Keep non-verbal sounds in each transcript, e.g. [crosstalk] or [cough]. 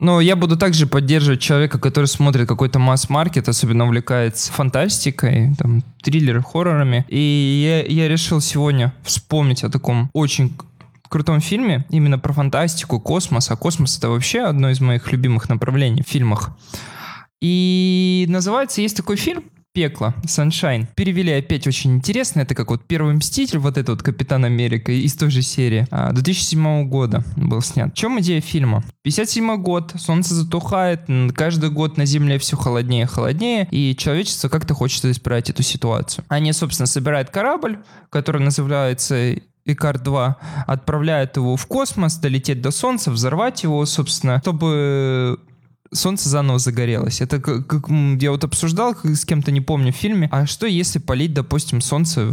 Но я буду также поддерживать человека, который смотрит какой-то масс-маркет, особенно увлекается фантастикой, там, триллеры, хоррорами. И я, я решил сегодня вспомнить о таком очень крутом фильме, именно про фантастику, космос. А космос — это вообще одно из моих любимых направлений в фильмах. И называется, есть такой фильм, Пекло, Sunshine. Перевели опять очень интересно. Это как вот первый Мститель, вот этот вот Капитан Америка из той же серии. 2007 а, года был снят. В чем идея фильма? 57 год, солнце затухает, каждый год на Земле все холоднее и холоднее, и человечество как-то хочет исправить эту ситуацию. Они, собственно, собирают корабль, который называется Икар-2, отправляют его в космос, долететь до Солнца, взорвать его, собственно, чтобы солнце заново загорелось. Это как, как я вот обсуждал с кем-то, не помню, в фильме. А что если полить, допустим, солнце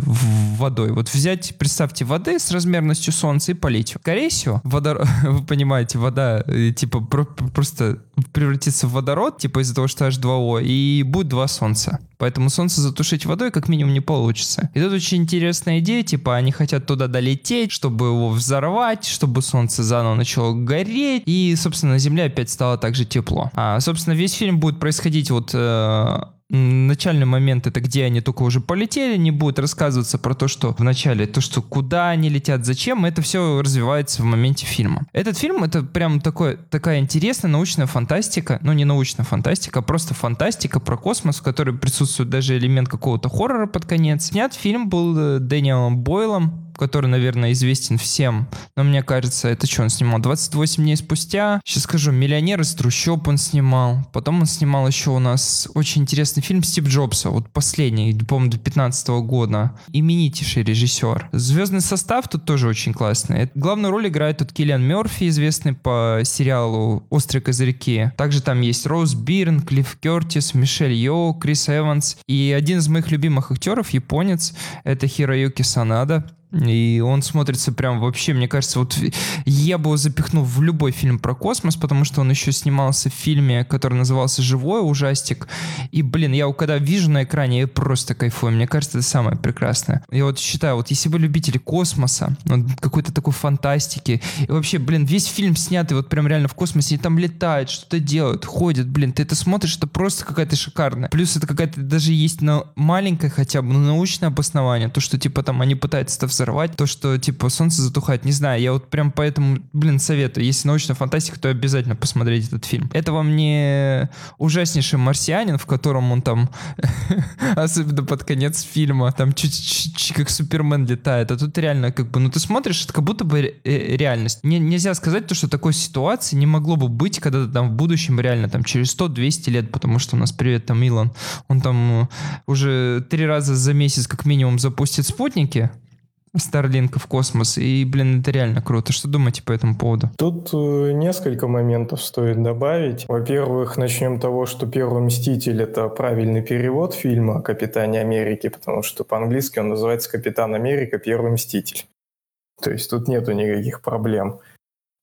водой? Вот взять, представьте, воды с размерностью солнца и полить. Скорее всего, водор... [laughs] вы понимаете, вода э, типа про просто превратится в водород, типа из-за того, что H2O, и будет два солнца. Поэтому солнце затушить водой как минимум не получится. И тут очень интересная идея, типа они хотят туда долететь, чтобы его взорвать, чтобы солнце заново начало гореть, и, собственно, на Земле опять стало так же тепло. А, собственно, весь фильм будет происходить вот э, начальный момент это где они только уже полетели, не будет рассказываться про то, что в начале, то, что куда они летят, зачем, это все развивается в моменте фильма. Этот фильм это прям такой, такая интересная научная фантастика, ну не научная фантастика, а просто фантастика про космос, в которой присутствует даже элемент какого-то хоррора под конец. Снят фильм был э, Дэниелом Бойлом, который, наверное, известен всем. Но мне кажется, это что он снимал? 28 дней спустя. Сейчас скажу, «Миллионер из трущоб» он снимал. Потом он снимал еще у нас очень интересный фильм Стив Джобса. Вот последний, по-моему, до 15 года. Именитейший режиссер. Звездный состав тут тоже очень классный. Главную роль играет тут Киллиан Мерфи, известный по сериалу «Острые козырьки». Также там есть Роуз Бирн, Клифф Кертис, Мишель Йоу, Крис Эванс. И один из моих любимых актеров, японец, это Хироюки Санада. И он смотрится прям вообще, мне кажется, вот я бы его запихнул в любой фильм про космос, потому что он еще снимался в фильме, который назывался «Живой ужастик». И, блин, я когда вижу на экране, я просто кайфую. Мне кажется, это самое прекрасное. Я вот считаю, вот если вы любители космоса, вот, какой-то такой фантастики, и вообще, блин, весь фильм снятый вот прям реально в космосе, и там летают, что-то делают, ходят, блин, ты это смотришь, это просто какая-то шикарная. Плюс это какая-то даже есть на маленькое хотя бы, ну, научное обоснование, то, что типа там они пытаются это взорвать, то, что, типа, солнце затухает, не знаю, я вот прям поэтому, блин, советую, если научная фантастика, то обязательно посмотреть этот фильм. Это вам не ужаснейший марсианин, в котором он там, [laughs] особенно под конец фильма, там чуть-чуть как Супермен летает, а тут реально как бы, ну ты смотришь, это как будто бы э, реальность. Не, нельзя сказать то, что такой ситуации не могло бы быть, когда там в будущем реально, там через 100-200 лет, потому что у нас, привет, там Илон, он там э, уже три раза за месяц как минимум запустит спутники, Старлинка в космос. И, блин, это реально круто. Что думаете по этому поводу? Тут э, несколько моментов стоит добавить. Во-первых, начнем того, что «Первый мститель» — это правильный перевод фильма о Капитане Америки, потому что по-английски он называется «Капитан Америка. Первый мститель». То есть тут нету никаких проблем.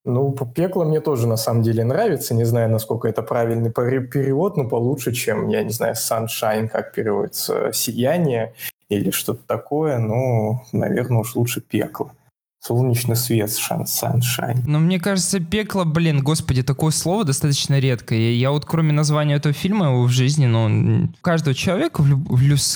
Ну, пекло мне тоже на самом деле нравится. Не знаю, насколько это правильный перевод, но получше, чем, я не знаю, sunshine, как переводится, сияние или что-то такое, ну, наверное, уж лучше пекло. Солнечный свет, sunshine. Но мне кажется, пекло, блин, господи, такое слово достаточно редкое. Я вот кроме названия этого фильма в жизни, ну, каждого человека,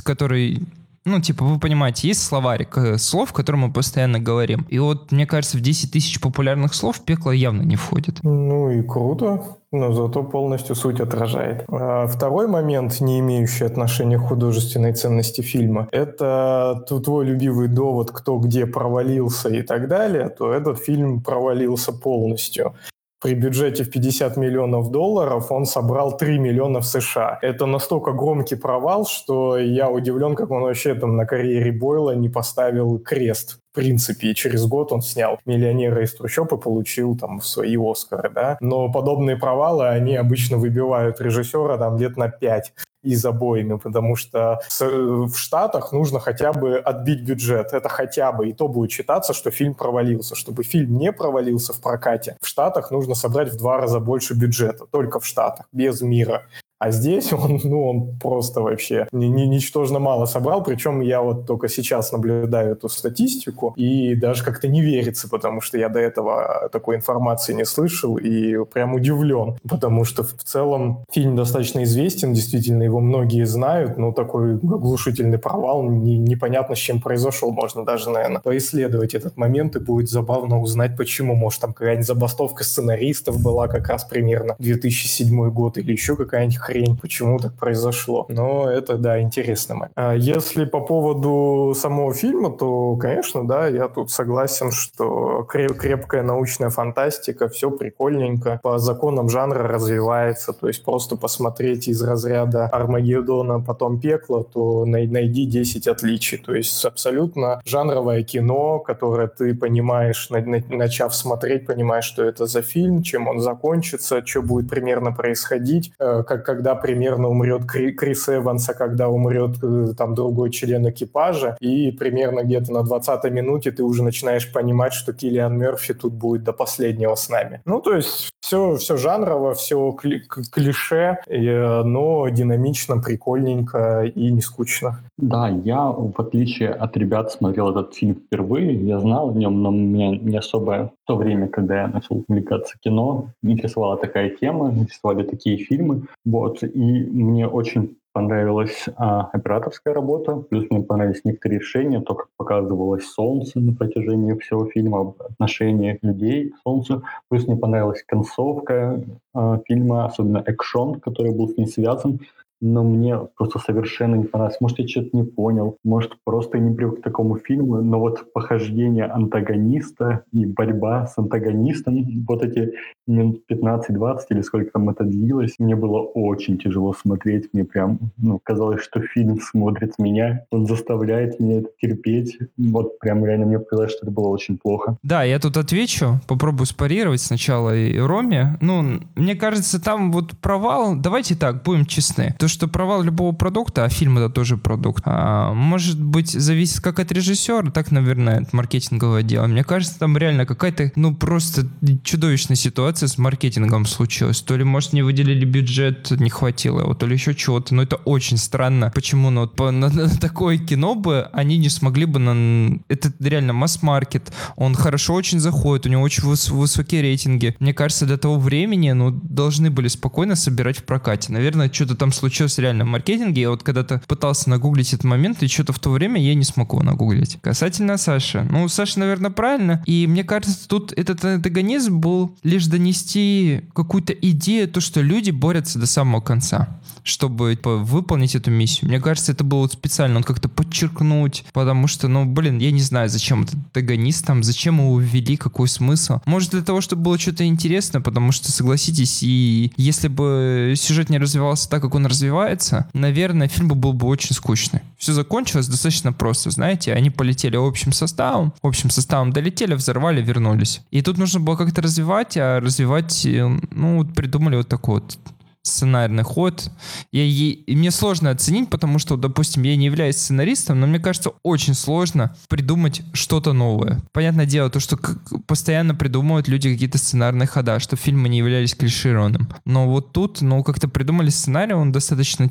который ну, типа, вы понимаете, есть словарик э, слов, которые мы постоянно говорим. И вот, мне кажется, в 10 тысяч популярных слов пекло явно не входит. Ну и круто, но зато полностью суть отражает. А второй момент, не имеющий отношения к художественной ценности фильма, это твой любимый довод, кто где провалился и так далее, то этот фильм провалился полностью при бюджете в 50 миллионов долларов он собрал 3 миллиона в США. Это настолько громкий провал, что я удивлен, как он вообще там на карьере Бойла не поставил крест. В принципе, и через год он снял «Миллионера из трущоб» и получил там свои Оскары, да. Но подобные провалы, они обычно выбивают режиссера там лет на 5 и забоями, потому что в Штатах нужно хотя бы отбить бюджет. Это хотя бы, и то будет считаться, что фильм провалился. Чтобы фильм не провалился в прокате, в Штатах нужно собрать в два раза больше бюджета, только в Штатах, без мира. А здесь [laughs] он, ну, он просто вообще ни, ни, ничтожно мало собрал, причем я вот только сейчас наблюдаю эту статистику, и даже как-то не верится, потому что я до этого такой информации не слышал, и прям удивлен, потому что в целом фильм достаточно известен, действительно, его многие знают, но такой оглушительный провал, не, непонятно, с чем произошел, можно даже, наверное, поисследовать этот момент, и будет забавно узнать, почему, может, там какая-нибудь забастовка сценаристов была как раз примерно 2007 год, или еще какая-нибудь хрень, почему так произошло. Но это, да, интересно. А если по поводу самого фильма, то, конечно, да, я тут согласен, что крепкая научная фантастика, все прикольненько, по законам жанра развивается, то есть просто посмотреть из разряда Армагеддона, потом Пекло, то найди 10 отличий, то есть абсолютно жанровое кино, которое ты понимаешь, начав смотреть, понимаешь, что это за фильм, чем он закончится, что будет примерно происходить, э, как, когда примерно умрет Крис Эванс, а когда умрет э, там другой член экипажа, и примерно где-то на 20 минуте ты уже начинаешь понимать, что Киллиан Мерфи тут будет до последнего с нами. Ну, то есть все, все жанрово, все кли клише, э, но динамично, прикольненько и не скучно. Да, я, в отличие от ребят, смотрел этот фильм впервые. Я знал о нем, но меня не особо в то время, когда я начал увлекаться кино, интересовала такая тема, интересовали такие фильмы. Вот, и мне очень понравилась а, операторская работа, плюс мне понравились некоторые решения, то, как показывалось солнце на протяжении всего фильма, отношение людей к солнцу, плюс мне понравилась концовка а, фильма, особенно экшон, который был с ней связан, но мне просто совершенно не понравилось. Может, я что-то не понял, может, просто не привык к такому фильму, но вот похождение антагониста и борьба с антагонистом, вот эти минут 15-20 или сколько там это длилось, мне было очень тяжело смотреть. Мне прям ну, казалось, что фильм смотрит меня, он заставляет меня это терпеть. Вот прям реально мне показалось, что это было очень плохо. Да, я тут отвечу, попробую спарировать сначала и Роме. Ну, мне кажется, там вот провал, давайте так, будем честны. То, что провал любого продукта, а фильм это тоже продукт, а, может быть, зависит как от режиссера, так, наверное, от маркетингового отдела. Мне кажется, там реально какая-то, ну, просто чудовищная ситуация с маркетингом случилась. То ли, может, не выделили бюджет, не хватило его, то ли еще чего-то. Но это очень странно. Почему? Ну, вот по, на, на такое кино бы они не смогли бы на... Это реально масс-маркет. Он хорошо очень заходит, у него очень выс высокие рейтинги. Мне кажется, для того времени, ну, должны были спокойно собирать в прокате. Наверное, что-то там случилось реально в маркетинге. Я вот когда-то пытался нагуглить этот момент, и что-то в то время я не смог его нагуглить. Касательно Саши. Ну, Саша, наверное, правильно. И мне кажется, тут этот антагонизм был лишь донести какую-то идею, то, что люди борются до самого конца чтобы типа, выполнить эту миссию. Мне кажется, это было специально, он как-то подчеркнуть, потому что, ну, блин, я не знаю, зачем этот антагонист там, зачем его ввели, какой смысл. Может, для того, чтобы было что-то интересно, потому что, согласитесь, и если бы сюжет не развивался так, как он развивается, наверное, фильм был бы очень скучный. Все закончилось достаточно просто, знаете, они полетели общим составом, общим составом долетели, взорвали, вернулись. И тут нужно было как-то развивать, а развивать, э, ну, придумали вот такой вот сценарный ход. Я, и, и мне сложно оценить, потому что, допустим, я не являюсь сценаристом, но мне кажется, очень сложно придумать что-то новое. Понятное дело, то, что постоянно придумывают люди какие-то сценарные хода, что фильмы не являлись клишированным. Но вот тут, ну, как-то придумали сценарий, он достаточно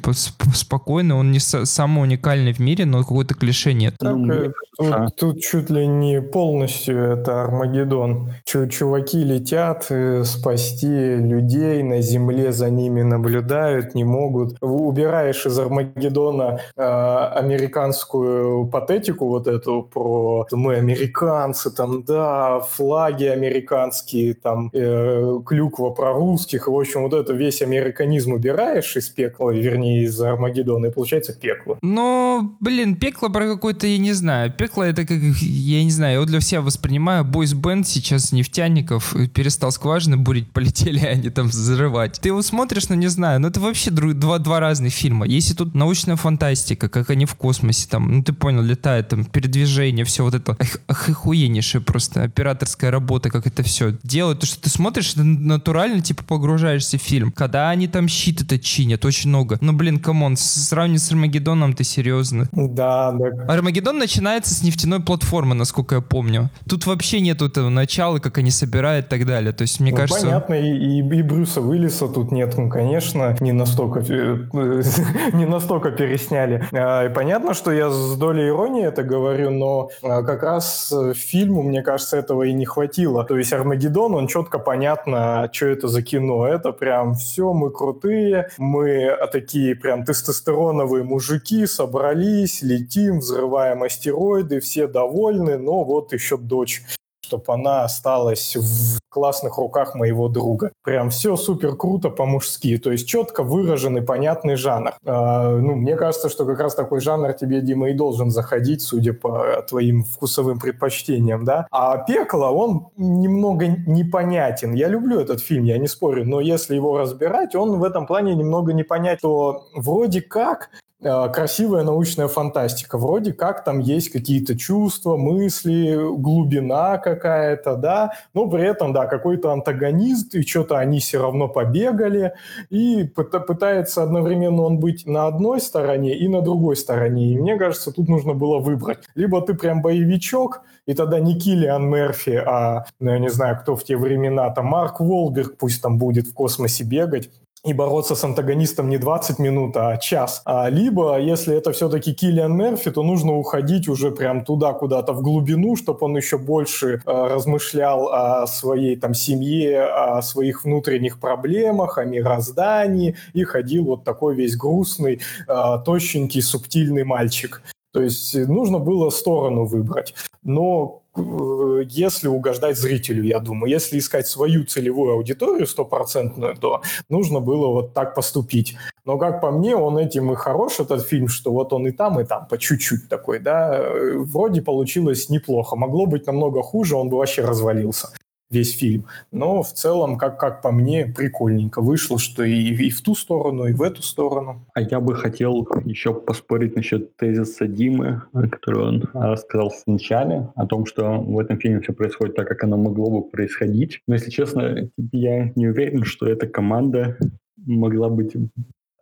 спокойный, он не самый уникальный в мире, но какой-то клише нет. Так, ну, тут, а. тут чуть ли не полностью это Армагеддон. Чуваки летят э, спасти людей, на земле за ними наблюдают, не могут. Убираешь из Армагеддона э, американскую патетику вот эту про мы американцы, там, да, флаги американские, там, э, клюква про русских, в общем, вот это весь американизм убираешь из пекла, вернее, из Армагеддона, и получается пекло. Ну, блин, пекло про какой-то, я не знаю, пекло это как, я не знаю, вот для себя воспринимаю, boys band сейчас нефтяников перестал скважины бурить, [laughs] полетели они там взрывать. Ты его смотришь, ну не знаю, ну это вообще друг, два, два разных фильма. Если тут научная фантастика, как они в космосе, там, ну ты понял, летают, там, передвижение, все вот это ох, охуеннейшая просто операторская работа, как это все делают. То, что ты смотришь, это натурально, типа, погружаешься в фильм. Когда они там щит это чинят, очень много. Ну, блин, come on, сравнить с Армагеддоном, ты серьезно? Да, да. Армагеддон начинается с нефтяной платформы, насколько я помню. Тут вообще нету этого начала, как они собирают и так далее. То есть, мне ну, кажется... Понятно, и, и, и Брюса Уиллиса тут нет, ну, конечно конечно, не настолько, э, [laughs] не настолько пересняли. А, и понятно, что я с долей иронии это говорю, но а, как раз фильму, мне кажется, этого и не хватило. То есть Армагеддон, он четко понятно, что это за кино. Это прям все, мы крутые, мы такие прям тестостероновые мужики, собрались, летим, взрываем астероиды, все довольны, но вот еще дочь чтобы она осталась в классных руках моего друга. Прям все супер круто по-мужски. То есть четко выраженный, понятный жанр. Э, ну, мне кажется, что как раз такой жанр тебе, Дима, и должен заходить, судя по твоим вкусовым предпочтениям, да. А «Пекло», он немного непонятен. Я люблю этот фильм, я не спорю, но если его разбирать, он в этом плане немного непонятен. То вроде как красивая научная фантастика. Вроде как там есть какие-то чувства, мысли, глубина какая-то, да, но при этом, да, какой-то антагонист, и что-то они все равно побегали, и пытается одновременно он быть на одной стороне и на другой стороне. И мне кажется, тут нужно было выбрать. Либо ты прям боевичок, и тогда не Киллиан Мерфи, а, ну, я не знаю, кто в те времена, там Марк Волберг пусть там будет в космосе бегать, и бороться с антагонистом не 20 минут, а час. А, либо, если это все-таки Киллиан Мерфи, то нужно уходить уже прям туда, куда-то в глубину, чтобы он еще больше э, размышлял о своей там семье, о своих внутренних проблемах, о мироздании, и ходил вот такой весь грустный, э, тощенький, субтильный мальчик. То есть нужно было сторону выбрать. Но Э, если угождать зрителю, я думаю. Если искать свою целевую аудиторию стопроцентную, то нужно было вот так поступить. Но, как по мне, он этим и хорош, этот фильм, что вот он и там, и там, по чуть-чуть такой, да. Э, вроде получилось неплохо. Могло быть намного хуже, он бы вообще развалился весь фильм. Но в целом, как, как по мне, прикольненько вышло, что и, и в ту сторону, и в эту сторону. А я бы хотел еще поспорить насчет тезиса Димы, который он рассказал в начале, о том, что в этом фильме все происходит так, как оно могло бы происходить. Но, если честно, я не уверен, что эта команда могла быть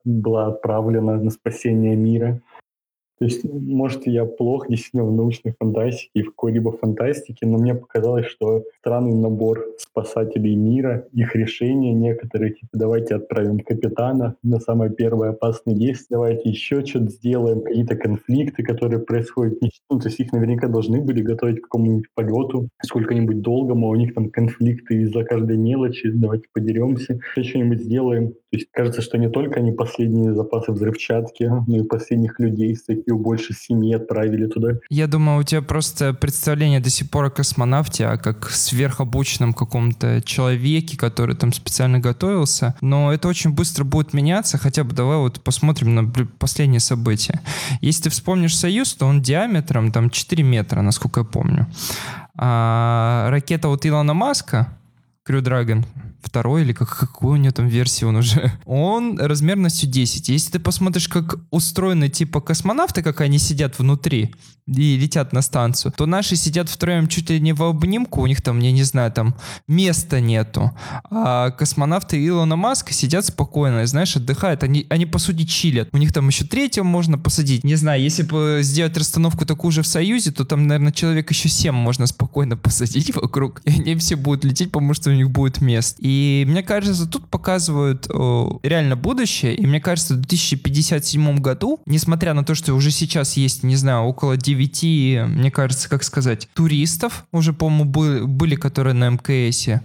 была отправлена на спасение мира. То есть, может, я плохо действительно в научной фантастике и в какой-либо фантастике, но мне показалось, что странный набор спасателей мира, их решения некоторые, типа, давайте отправим капитана на самое первое опасное действие, давайте еще что-то сделаем, какие-то конфликты, которые происходят. Ну, то есть их наверняка должны были готовить к какому-нибудь полету, сколько-нибудь долгому, а у них там конфликты из-за каждой мелочи, давайте подеремся, что-нибудь сделаем. То есть кажется, что не только они последние запасы взрывчатки, но и последних людей с таких больше семьи отправили туда. Я думаю, у тебя просто представление до сих пор о космонавте, а как сверхобученном каком-то человеке, который там специально готовился. Но это очень быстро будет меняться. Хотя бы давай вот посмотрим на последние события. Если ты вспомнишь Союз, то он диаметром там 4 метра, насколько я помню. А ракета вот Илона Маска, Crew Dragon, второй или как, какой у него там версии он уже, [laughs] он размерностью 10. Если ты посмотришь, как устроены типа космонавты, как они сидят внутри и летят на станцию, то наши сидят втроем чуть ли не в обнимку, у них там, я не знаю, там места нету. А космонавты Илона Маска сидят спокойно, знаешь, отдыхают. Они, они по сути, чилят. У них там еще третьего можно посадить. Не знаю, если бы сделать расстановку такую же в Союзе, то там, наверное, человек еще 7 можно спокойно посадить вокруг. И они все будут лететь, потому что у них будет место. И мне кажется, тут показывают о, реально будущее. И мне кажется, в 2057 году, несмотря на то, что уже сейчас есть, не знаю, около 9, мне кажется, как сказать, туристов, уже, по-моему, были, были которые на МКСе,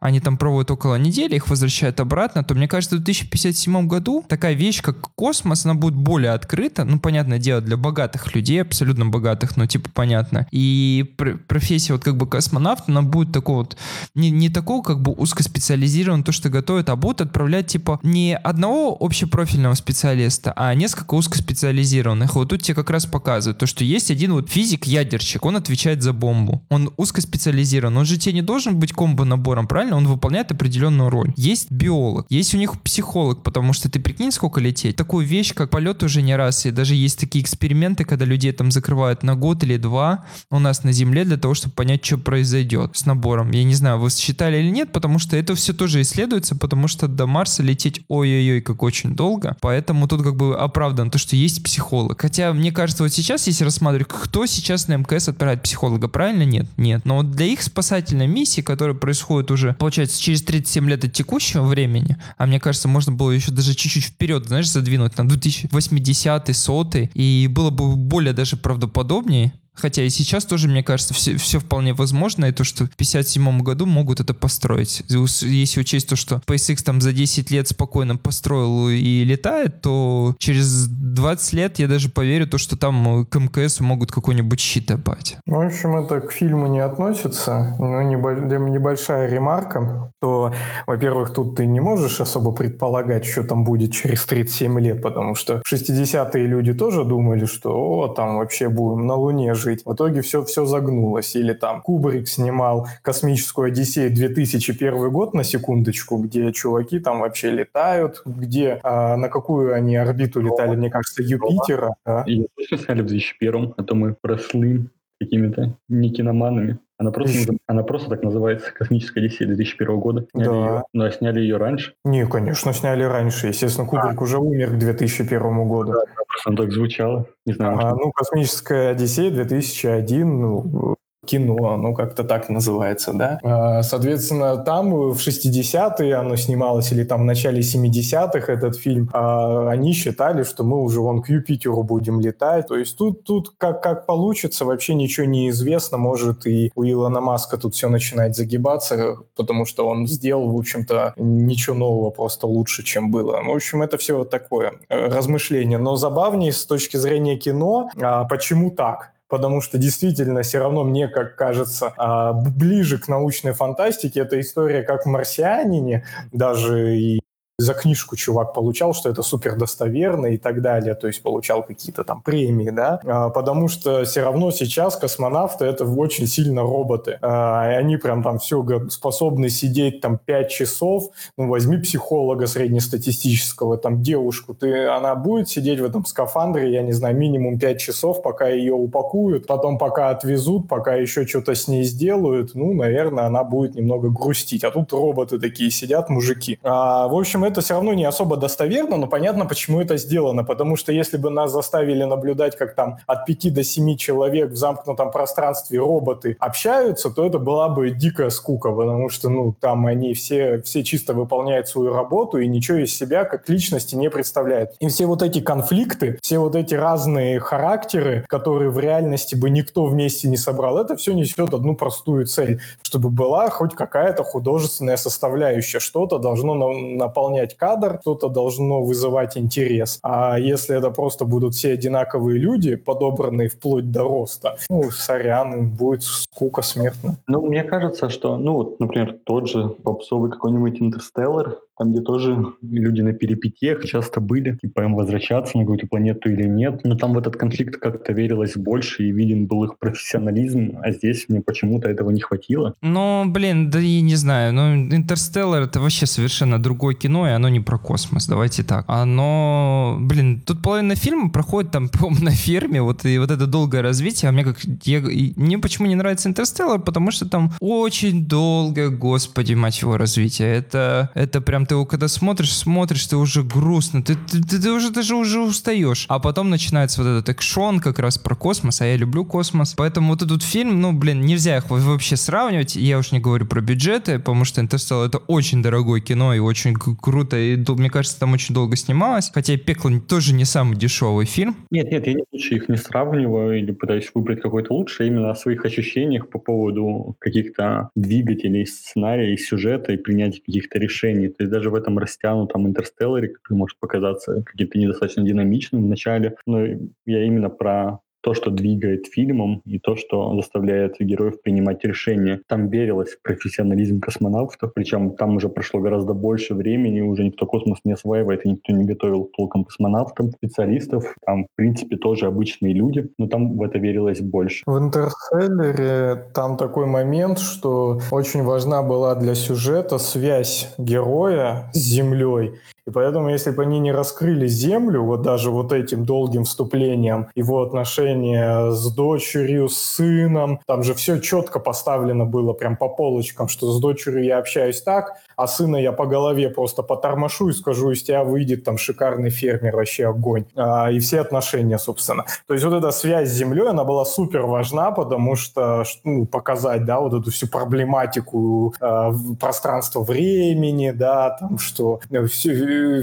они там проводят около недели, их возвращают обратно, то мне кажется, в 2057 году такая вещь, как космос, она будет более открыта, ну, понятное дело, для богатых людей, абсолютно богатых, ну, типа, понятно. И пр- профессия вот как бы космонавт, она будет такого вот, не, не такого как бы узкоспециализированного, то, что готовят, а будут отправлять, типа, не одного общепрофильного специалиста, а несколько узкоспециализированных. Вот тут тебе как раз показывают, то, что есть один вот физик-ядерщик, он отвечает за бомбу. Он узкоспециализирован, он же тебе не должен быть комбо-набором, правильно? Реально он выполняет определенную роль. Есть биолог, есть у них психолог, потому что ты прикинь, сколько лететь. Такую вещь, как полет уже не раз, и даже есть такие эксперименты, когда людей там закрывают на год или два у нас на Земле для того, чтобы понять, что произойдет с набором. Я не знаю, вы считали или нет, потому что это все тоже исследуется, потому что до Марса лететь ой-ой-ой как очень долго, поэтому тут как бы оправдан то, что есть психолог. Хотя, мне кажется, вот сейчас, если рассматривать, кто сейчас на МКС отправляет психолога, правильно? Нет, нет. Но вот для их спасательной миссии, которая происходит уже получается, через 37 лет от текущего времени, а мне кажется, можно было еще даже чуть-чуть вперед, знаешь, задвинуть на 2080 сотый, и было бы более даже правдоподобнее, Хотя и сейчас тоже, мне кажется, все, все вполне возможно, и то, что в 57 году могут это построить. Если учесть то, что SpaceX там за 10 лет спокойно построил и летает, то через 20 лет я даже поверю то, что там к МКС могут какой-нибудь щит добавить. Ну, в общем, это к фильму не относится, но небольшая ремарка, то, во-первых, тут ты не можешь особо предполагать, что там будет через 37 лет, потому что в 60-е люди тоже думали, что о, там вообще будем на Луне жить. В итоге все, все загнулось. Или там Кубрик снимал «Космическую Одиссею» 2001 год, на секундочку, где чуваки там вообще летают, где а, на какую они орбиту летали, мне кажется, Юпитера. Да? И сняли в 2001, а то мы прослы какими-то не киноманами. Она просто, она просто так называется «Космическая Одиссея» 2001 года. Сняли да. ее, но ну, сняли ее раньше. Не, конечно, сняли раньше. Естественно, Кубрик а. уже умер к 2001 году. Да, просто так звучало. Не знаю. А, ну, «Космическая Одиссея» 2001, ну, кино, ну как-то так называется, да. А, соответственно, там в 60-е оно снималось, или там в начале 70-х этот фильм, а, они считали, что мы уже вон к Юпитеру будем летать. То есть тут, тут как, как получится, вообще ничего не известно. Может и у Илона Маска тут все начинает загибаться, потому что он сделал, в общем-то, ничего нового, просто лучше, чем было. В общем, это все вот такое э, размышление. Но забавнее с точки зрения кино, а почему так? Потому что действительно все равно мне, как кажется, а, ближе к научной фантастике эта история как в «Марсианине», даже и за книжку чувак получал, что это супер достоверно и так далее, то есть получал какие-то там премии, да, а, потому что все равно сейчас космонавты это очень сильно роботы, а, и они прям там все способны сидеть там 5 часов, ну возьми психолога среднестатистического, там девушку, ты, она будет сидеть в этом скафандре, я не знаю, минимум 5 часов, пока ее упакуют, потом пока отвезут, пока еще что-то с ней сделают, ну, наверное, она будет немного грустить, а тут роботы такие сидят, мужики. А, в общем, это все равно не особо достоверно, но понятно, почему это сделано. Потому что если бы нас заставили наблюдать, как там от 5 до 7 человек в замкнутом пространстве роботы общаются, то это была бы дикая скука, потому что, ну, там они все, все чисто выполняют свою работу и ничего из себя как личности не представляют. И все вот эти конфликты, все вот эти разные характеры, которые в реальности бы никто вместе не собрал, это все несет одну простую цель, чтобы была хоть какая-то художественная составляющая, что-то должно наполнять наполнять кадр, что-то должно вызывать интерес. А если это просто будут все одинаковые люди, подобранные вплоть до роста, ну, сорян, будет скука смертна. Ну, мне кажется, что, ну, вот, например, тот же попсовый какой-нибудь «Интерстеллар», там, где тоже люди на перипетиях часто были, типа им возвращаться на какую-то планету или нет. Но там в этот конфликт как-то верилось больше, и виден был их профессионализм, а здесь мне почему-то этого не хватило. Ну, блин, да я не знаю, ну, «Интерстеллар» — это вообще совершенно другое кино, и оно не про космос, давайте так. Оно, блин, тут половина фильма проходит там, [laughs] по на ферме, вот, и вот это долгое развитие, а мне как, я, мне почему не нравится «Интерстеллар», потому что там очень долгое, господи, мать его, развитие. Это, это прям ты его когда смотришь, смотришь, ты уже грустно, ты, ты, ты, ты уже даже уже устаешь. А потом начинается вот этот экшон как раз про космос, а я люблю космос. Поэтому вот этот фильм, ну, блин, нельзя их вообще сравнивать. Я уж не говорю про бюджеты, потому что Интерстеллар это очень дорогое кино и очень круто. И мне кажется, там очень долго снималось. Хотя Пекло тоже не самый дешевый фильм. Нет, нет, я ни их не сравниваю или пытаюсь выбрать какой-то лучше, именно о своих ощущениях по поводу каких-то двигателей, сценария, сюжета и принятия каких-то решений. То есть даже в этом растянутом интерстелларе, который может показаться каким-то недостаточно динамичным в начале, но я именно про то, что двигает фильмом, и то, что заставляет героев принимать решения. Там верилось в профессионализм космонавтов, причем там уже прошло гораздо больше времени, уже никто космос не осваивает, и никто не готовил толком космонавтам, специалистов. Там, в принципе, тоже обычные люди, но там в это верилось больше. В «Интерстелларе» там такой момент, что очень важна была для сюжета связь героя с Землей, И поэтому, если бы они не раскрыли Землю, вот даже вот этим долгим вступлением, его отношения с дочерью, с сыном, там же все четко поставлено было прям по полочкам, что с дочерью я общаюсь так, а сына я по голове просто потормошу и скажу, из тебя выйдет там шикарный фермер, вообще огонь. А, и все отношения, собственно. То есть вот эта связь с землей, она была супер важна, потому что ну, показать, да, вот эту всю проблематику э, пространства времени, да, там, что э,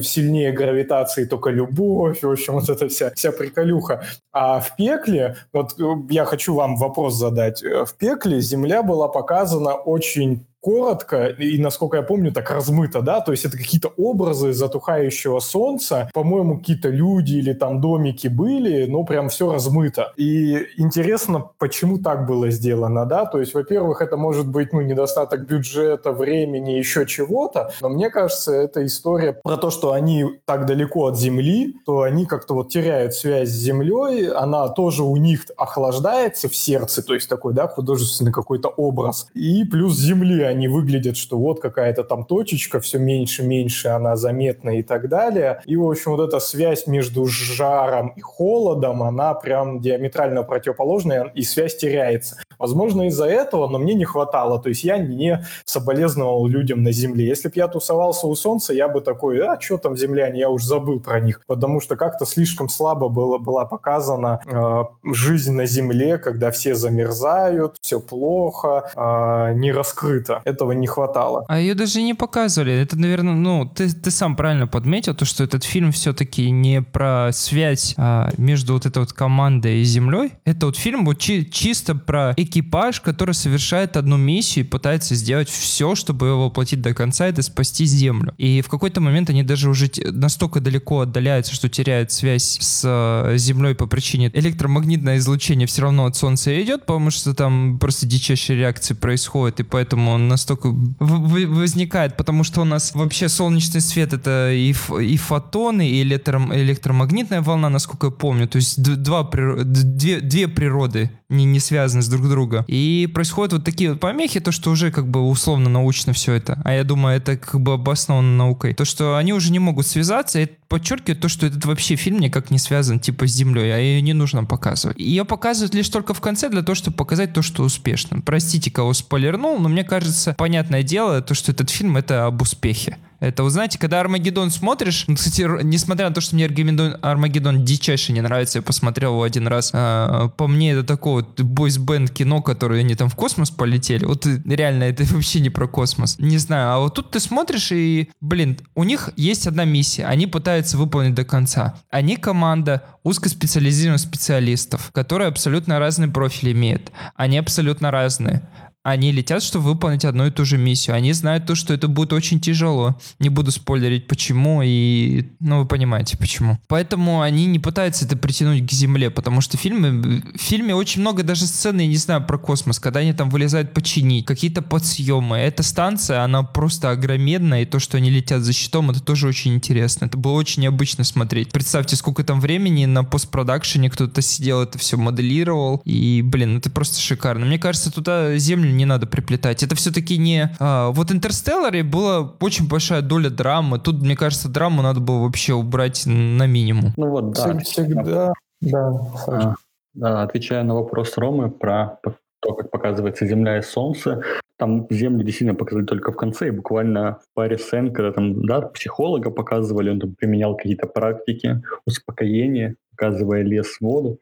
сильнее гравитации только любовь, в общем, вот эта вся, вся приколюха. А в пекле, вот э, я хочу вам вопрос задать, э, в пекле Земля была показана очень коротко и, насколько я помню, так размыто, да, то есть это какие-то образы затухающего солнца, по-моему, какие-то люди или там домики были, но прям все размыто. И интересно, почему так было сделано, да, то есть, во-первых, это может быть, ну, недостаток бюджета, времени, еще чего-то, но мне кажется, это история про то, что они так далеко от Земли, то они как-то вот теряют связь с Землей, она тоже у них охлаждается в сердце, то есть такой, да, художественный какой-то образ, и плюс Земли они выглядят, что вот какая-то там точечка, все меньше-меньше она заметна и так далее. И, в общем, вот эта связь между жаром и холодом, она прям диаметрально противоположная, и связь теряется. Возможно, из-за этого, но мне не хватало. То есть я не соболезновал людям на Земле. Если бы я тусовался у Солнца, я бы такой, а что там земляне, я уже забыл про них. Потому что как-то слишком слабо было, была показана э, жизнь на Земле, когда все замерзают, все плохо, э, не раскрыто. Этого не хватало. А ее даже не показывали. Это, наверное, ну, ты, ты сам правильно подметил, то, что этот фильм все-таки не про связь а, между вот этой вот командой и Землей. Это вот фильм вот чи- чисто про экипаж, который совершает одну миссию и пытается сделать все, чтобы его воплотить до конца, это спасти Землю. И в какой-то момент они даже уже настолько далеко отдаляются, что теряют связь с э, Землей по причине электромагнитное излучение все равно от Солнца идет, потому что там просто дичайшие реакции происходят, и поэтому он настолько возникает, потому что у нас вообще солнечный свет это и, и фотоны, и электро электромагнитная волна, насколько я помню. То есть два, две, две природы не, не связаны с друг другом. И происходят вот такие вот помехи, то, что уже как бы условно научно все это. А я думаю, это как бы обосновано наукой. То, что они уже не могут связаться, это подчеркивает то, что этот вообще фильм никак не связан типа с Землей, а ее не нужно показывать. Ее показывают лишь только в конце для того, чтобы показать то, что успешно. Простите, кого спойлернул, но мне кажется, понятное дело, то, что этот фильм это об успехе. Это, вы знаете, когда Армагеддон смотришь, ну, кстати, несмотря на то, что мне Армагеддон, Армагеддон дичайше не нравится, я посмотрел его один раз, а, по мне это такое вот бойс-бенд кино, которое они там в космос полетели. Вот реально, это [laughs] вообще не про космос. Не знаю, а вот тут ты смотришь и, блин, у них есть одна миссия, они пытаются выполнить до конца. Они команда узкоспециализированных специалистов, которые абсолютно разные профили имеют. Они абсолютно разные они летят, чтобы выполнить одну и ту же миссию. Они знают то, что это будет очень тяжело. Не буду спойлерить, почему, и... Ну, вы понимаете, почему. Поэтому они не пытаются это притянуть к Земле, потому что в фильме, в фильме очень много даже сцены, я не знаю, про космос, когда они там вылезают починить, какие-то подсъемы. Эта станция, она просто огроменная, и то, что они летят за щитом, это тоже очень интересно. Это было очень необычно смотреть. Представьте, сколько там времени на постпродакшене кто-то сидел, это все моделировал, и, блин, это просто шикарно. Мне кажется, туда Землю не надо приплетать. Это все-таки не... А, вот «Интерстелларе» была очень большая доля драмы. Тут, мне кажется, драму надо было вообще убрать на минимум. Ну вот, да. Всегда, да. А, да, отвечая на вопрос Ромы про то, как показывается Земля и Солнце, там Землю действительно показывали только в конце, и буквально в паре сцен, когда там, да, психолога показывали, он там применял какие-то практики успокоения, показывая лес, воду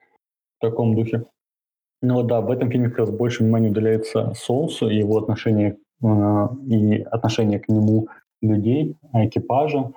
в таком духе. Ну да, в этом фильме как раз больше внимания уделяется Солнцу и его отношение э, и отношение к нему людей, экипажа.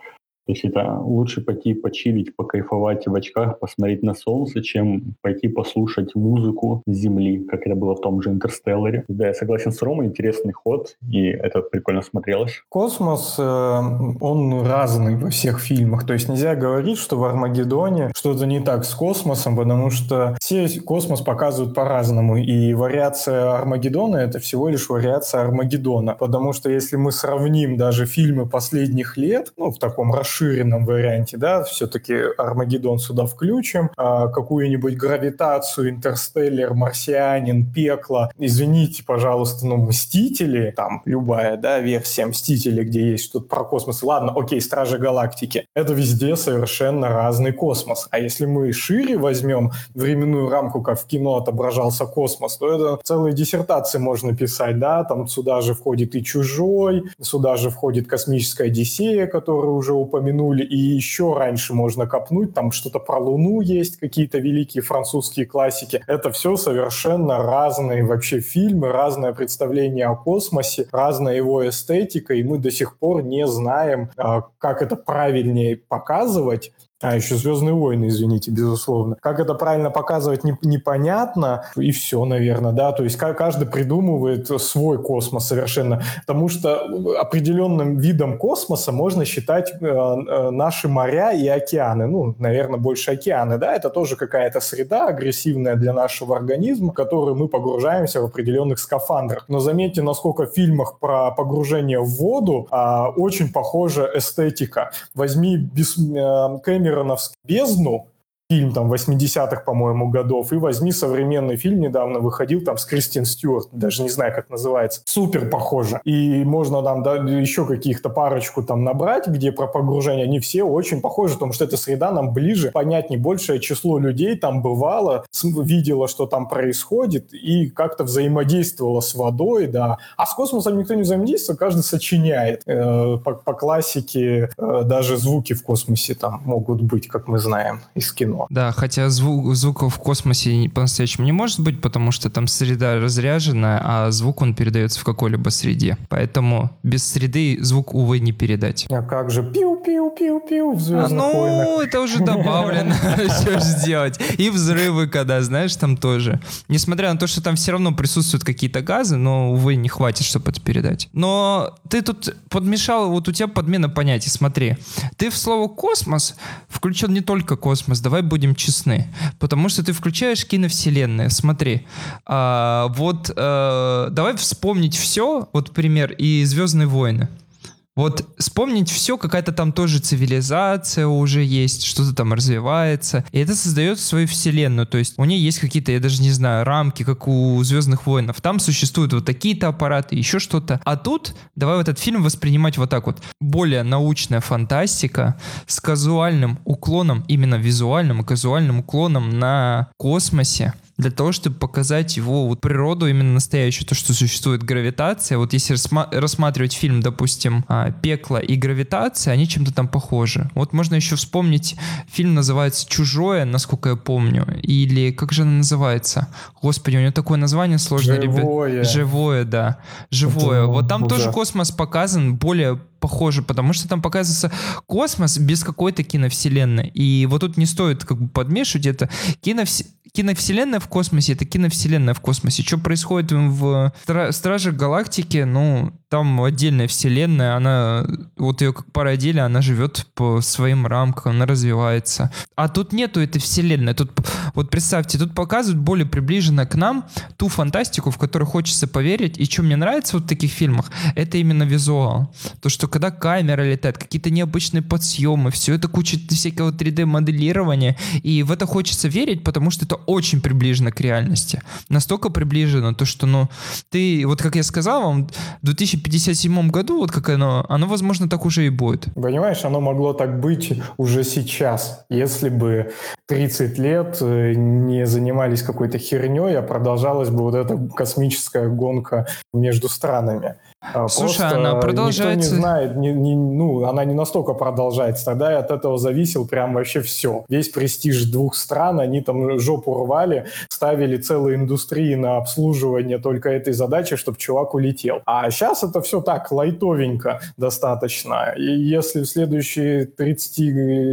То есть это лучше пойти почилить, покайфовать в очках, посмотреть на солнце, чем пойти послушать музыку Земли, как это было в том же «Интерстелларе». Да, я согласен с Ромой, интересный ход, и это прикольно смотрелось. Космос, э, он разный во всех фильмах. То есть нельзя говорить, что в «Армагеддоне» что-то не так с космосом, потому что все космос показывают по-разному. И вариация «Армагеддона» — это всего лишь вариация «Армагеддона». Потому что если мы сравним даже фильмы последних лет, ну, в таком расширенном расширенном варианте, да, все-таки Армагеддон сюда включим, а, какую-нибудь гравитацию, интерстеллер, марсианин, пекло. Извините, пожалуйста, ну, Мстители, там, любая, да, версия Мстители, где есть что-то про космос. Ладно, окей, Стражи Галактики. Это везде совершенно разный космос. А если мы шире возьмем временную рамку, как в кино отображался космос, то это целые диссертации можно писать, да, там сюда же входит и «Чужой», сюда же входит «Космическая Одиссея», которую уже упомянули, и еще раньше можно копнуть, там что-то про Луну есть, какие-то великие французские классики. Это все совершенно разные вообще фильмы, разное представление о космосе, разная его эстетика, и мы до сих пор не знаем, а, как это правильнее показывать, а, еще «Звездные войны», извините, безусловно. Как это правильно показывать, не, непонятно, и все, наверное, да, то есть каждый придумывает свой космос совершенно, потому что определенным видом космоса можно считать э, э, наши моря и океаны, ну, наверное, больше океаны, да, это тоже какая-то среда агрессивная для нашего организма, в которую мы погружаемся в определенных скафандрах. Но заметьте, насколько в фильмах про погружение в воду э, очень похожа эстетика. Возьми без, э, Кэмерон Кэмероновскую бездну, фильм там 80-х, по-моему, годов, и возьми современный фильм, недавно выходил там с Кристин Стюарт, даже не знаю, как называется, супер похоже. И можно там да, еще каких-то парочку там набрать, где про погружение, они все очень похожи, потому что эта среда нам ближе, понятнее, большее число людей там бывало, видело, что там происходит, и как-то взаимодействовало с водой, да. А с космосом никто не взаимодействует, каждый сочиняет. Э, по, по классике э, даже звуки в космосе там могут быть, как мы знаем, из кино кино. Да, хотя звук, звука в космосе по-настоящему не может быть, потому что там среда разряженная, а звук он передается в какой-либо среде. Поэтому без среды звук, увы, не передать. А как же пиу-пиу-пиу-пиу в «Звездных а, Ну, войнах. это уже добавлено. [laughs] [laughs] Что сделать? И взрывы, когда, знаешь, там тоже. Несмотря на то, что там все равно присутствуют какие-то газы, но, увы, не хватит, чтобы это передать. Но ты тут подмешал, вот у тебя подмена понятий, смотри. Ты в слово «космос» включен не только космос, давай будем честны. Потому что ты включаешь киновселенную. Смотри, а, вот а, давай вспомнить все, вот пример, и «Звездные войны». Вот вспомнить все, какая-то там тоже цивилизация уже есть, что-то там развивается. И это создает свою вселенную. То есть у нее есть какие-то, я даже не знаю, рамки, как у Звездных воинов. Там существуют вот такие-то аппараты, еще что-то. А тут давай вот этот фильм воспринимать вот так вот. Более научная фантастика с казуальным уклоном, именно визуальным казуальным уклоном на космосе для того, чтобы показать его вот природу именно настоящую, то, что существует гравитация. Вот если рассматривать фильм, допустим, а, «Пекло» и «Гравитация», они чем-то там похожи. Вот можно еще вспомнить, фильм называется «Чужое», насколько я помню, или как же оно называется? Господи, у него такое название сложное. Живое. Ребят. Живое, да. Живое. Это, вот там уже. тоже космос показан более похоже, потому что там показывается космос без какой-то киновселенной. И вот тут не стоит как бы подмешивать это. Киновс... Киновселенная в космосе — это киновселенная в космосе. Что происходит в Страже Галактики, ну, там отдельная вселенная, она, вот ее как пародили, она живет по своим рамкам, она развивается. А тут нету этой вселенной. Тут, вот представьте, тут показывают более приближенно к нам ту фантастику, в которую хочется поверить. И что мне нравится вот в таких фильмах, это именно визуал. То, что когда камера летает, какие-то необычные подсъемы, все это куча всякого 3D-моделирования, и в это хочется верить, потому что это очень приближено к реальности. Настолько приближено, то, что, ну, ты, вот как я сказал вам, в 2057 году, вот как оно, оно, возможно, так уже и будет. Понимаешь, оно могло так быть уже сейчас, если бы 30 лет э, не занимались какой-то херней, а продолжалась бы вот эта космическая гонка между странами. А, Слушай, Просто она продолжается. Никто не знает, не, не, ну, она не настолько продолжается. Тогда и от этого зависел прям вообще все. Весь престиж двух стран, они там жопу рвали, ставили целые индустрии на обслуживание только этой задачи, чтобы чувак улетел. А сейчас это все так лайтовенько достаточно. И если в следующие 30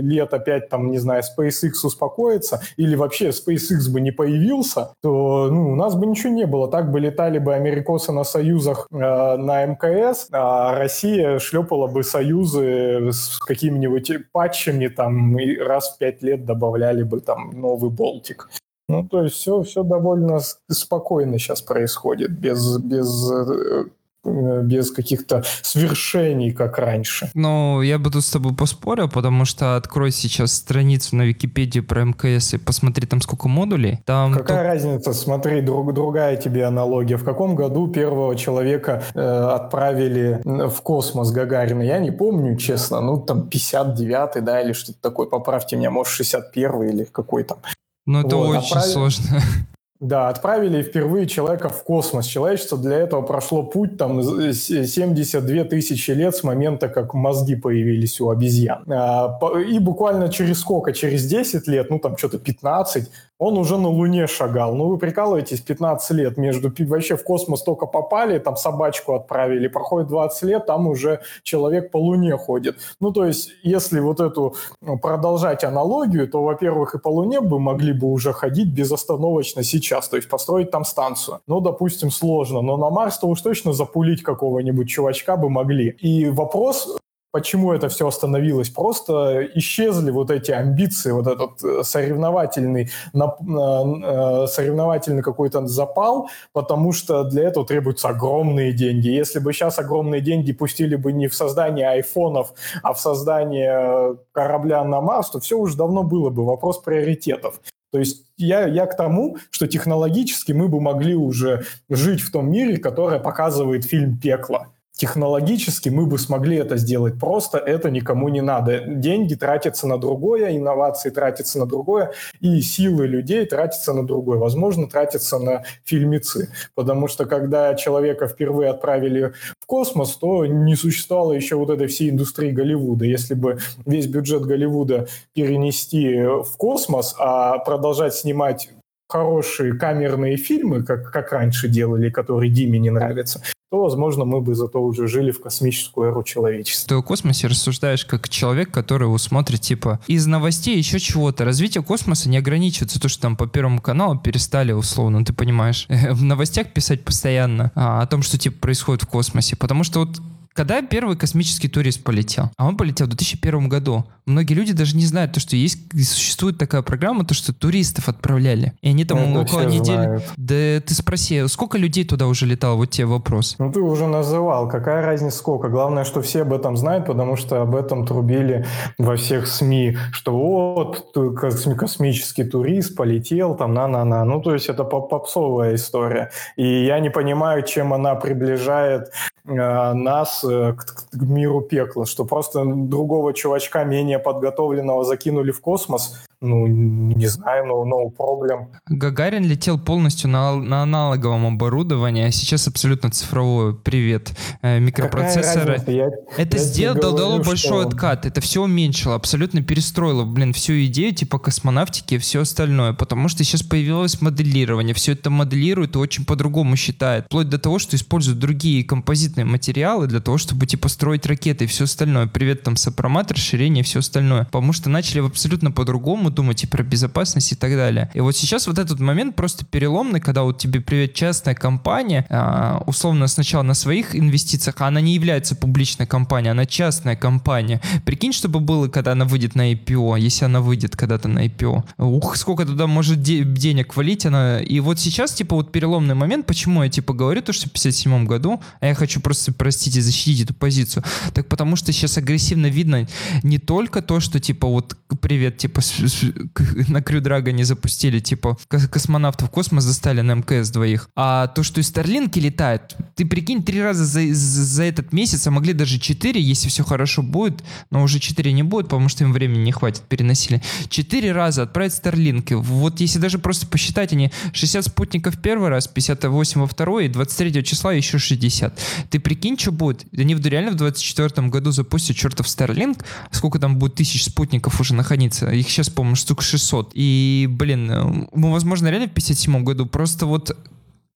лет опять там, не знаю, SpaceX успокоится, или вообще SpaceX бы не появился, то ну, у нас бы ничего не было. Так бы летали бы америкосы на союзах э, на на МКС, а Россия шлепала бы союзы с какими-нибудь патчами, там, и раз в пять лет добавляли бы там новый болтик. Ну, то есть все, все довольно спокойно сейчас происходит, без, без э, без каких-то свершений, как раньше. Ну, я бы тут с тобой поспорил, потому что открой сейчас страницу на Википедии про МКС и посмотри там сколько модулей. Там Какая то- разница? Смотри, друг, другая тебе аналогия. В каком году первого человека э, отправили в космос Гагарина? Я не помню, честно. Ну, там 59-й, да, или что-то такое. Поправьте меня, может, 61-й или какой там. Ну, это Вот, очень отправили- сложно. [laughs] Да, отправили впервые человека в космос. Человечество для этого прошло путь там с- 72 тысячи лет с момента, как мозги появились у обезьян. А, И буквально через сколько? Через 10 лет, ну там что-то 15, он уже на Луне шагал. Ну вы прикалываетесь, 15 лет между... Вообще в космос только попали, там собачку отправили, проходит 20 лет, там уже человек по Луне ходит. Ну то есть, если вот эту ну, продолжать аналогию, то, во-первых, и по Луне бы могли бы уже ходить безостановочно сейчас, то есть построить там станцию. Ну, допустим, сложно, но на Марс-то уж точно запулить какого-нибудь чувачка бы могли. И вопрос, почему это все остановилось? Просто исчезли вот эти амбиции, вот этот э, соревновательный, э, э, соревновательный какой-то запал, потому что для этого требуются огромные деньги. Если бы сейчас огромные деньги пустили бы не в создание айфонов, а в создание корабля на Марс, то все уже давно было бы. Вопрос приоритетов. То есть я, я к тому, что технологически мы бы могли уже жить в том мире, который показывает фильм «Пекло». Технологически мы бы смогли это сделать, просто это никому не надо. Деньги тратятся на другое, инновации тратятся на другое, и силы людей тратятся на другое. Возможно, тратятся на фильмецы. Потому что когда человека впервые отправили в космос, то не существовало еще вот этой всей индустрии Голливуда. Если бы весь бюджет Голливуда перенести в космос, а продолжать снимать хорошие камерные фильмы, как, как раньше делали, которые Диме не нравятся, то, возможно, мы бы зато уже жили в космическую эру человечества. Ты о космосе рассуждаешь как человек, который его смотрит, типа, из новостей еще чего-то. Развитие космоса не ограничивается то, что там по Первому каналу перестали, условно, ты понимаешь, [laughs] в новостях писать постоянно а, о том, что, типа, происходит в космосе. Потому что вот когда первый космический турист полетел? А он полетел в 2001 году. Многие люди даже не знают, то, что есть, существует такая программа, то, что туристов отправляли. И они там Это около недели... знают. Да ты спроси, сколько людей туда уже летало? Вот тебе вопрос. Ну, ты уже называл. Какая разница сколько? Главное, что все об этом знают, потому что об этом трубили во всех СМИ, что вот космический турист полетел, там на-на-на. Ну, то есть это поп- попсовая история. И я не понимаю, чем она приближает э, нас э, к, к миру пекла, что просто другого чувачка, менее подготовленного, закинули в космос. Ну, не знаю, no, no problem. Гагарин летел полностью на, на аналоговом оборудовании, а сейчас абсолютно цифровое. Привет. Э, Микропроцессоры. Я- Это я дало говорю, большой что- откат. Это все уменьшило, абсолютно перестроило, блин, всю идею типа космонавтики и все остальное. Потому что сейчас появилось моделирование. Все это моделирует и очень по-другому считает. Вплоть до того, что используют другие композитные материалы для того, чтобы типа строить ракеты и все остальное. Привет там сопромат, расширение и все остальное. Потому что начали абсолютно по-другому думать и про безопасность и так далее. И вот сейчас вот этот момент просто переломный, когда вот тебе привет частная компания, а, условно сначала на своих инвестициях, а она не является публичной компанией, она частная компания. Прикинь, чтобы было, когда она выйдет на IPO, если она выйдет когда-то на IPO. Ух, сколько туда может де- денег валить она. И вот сейчас, типа, вот переломный момент, почему я, типа, говорю то, что в 57 году, а я хочу просто, простите, защитить эту позицию, так потому что сейчас агрессивно видно не только то, что, типа, вот, привет, типа, с- [laughs] на Крю не запустили, типа, кос- космонавтов в космос достали на МКС двоих, а то, что и Старлинки летают, ты прикинь, три раза за, за этот месяц, а могли даже четыре, если все хорошо будет, но уже четыре не будет, потому что им времени не хватит, переносили. Четыре раза отправить Старлинки. Вот если даже просто посчитать, они 60 спутников первый раз, 58 во второй, и 23 числа еще 60. Ты прикинь, что будет? Они реально в 24 году запустят чертов Старлинг, сколько там будет тысяч спутников уже находиться, их сейчас, по-моему, штук 600. И, блин, э, мы, возможно, реально в 57 году просто вот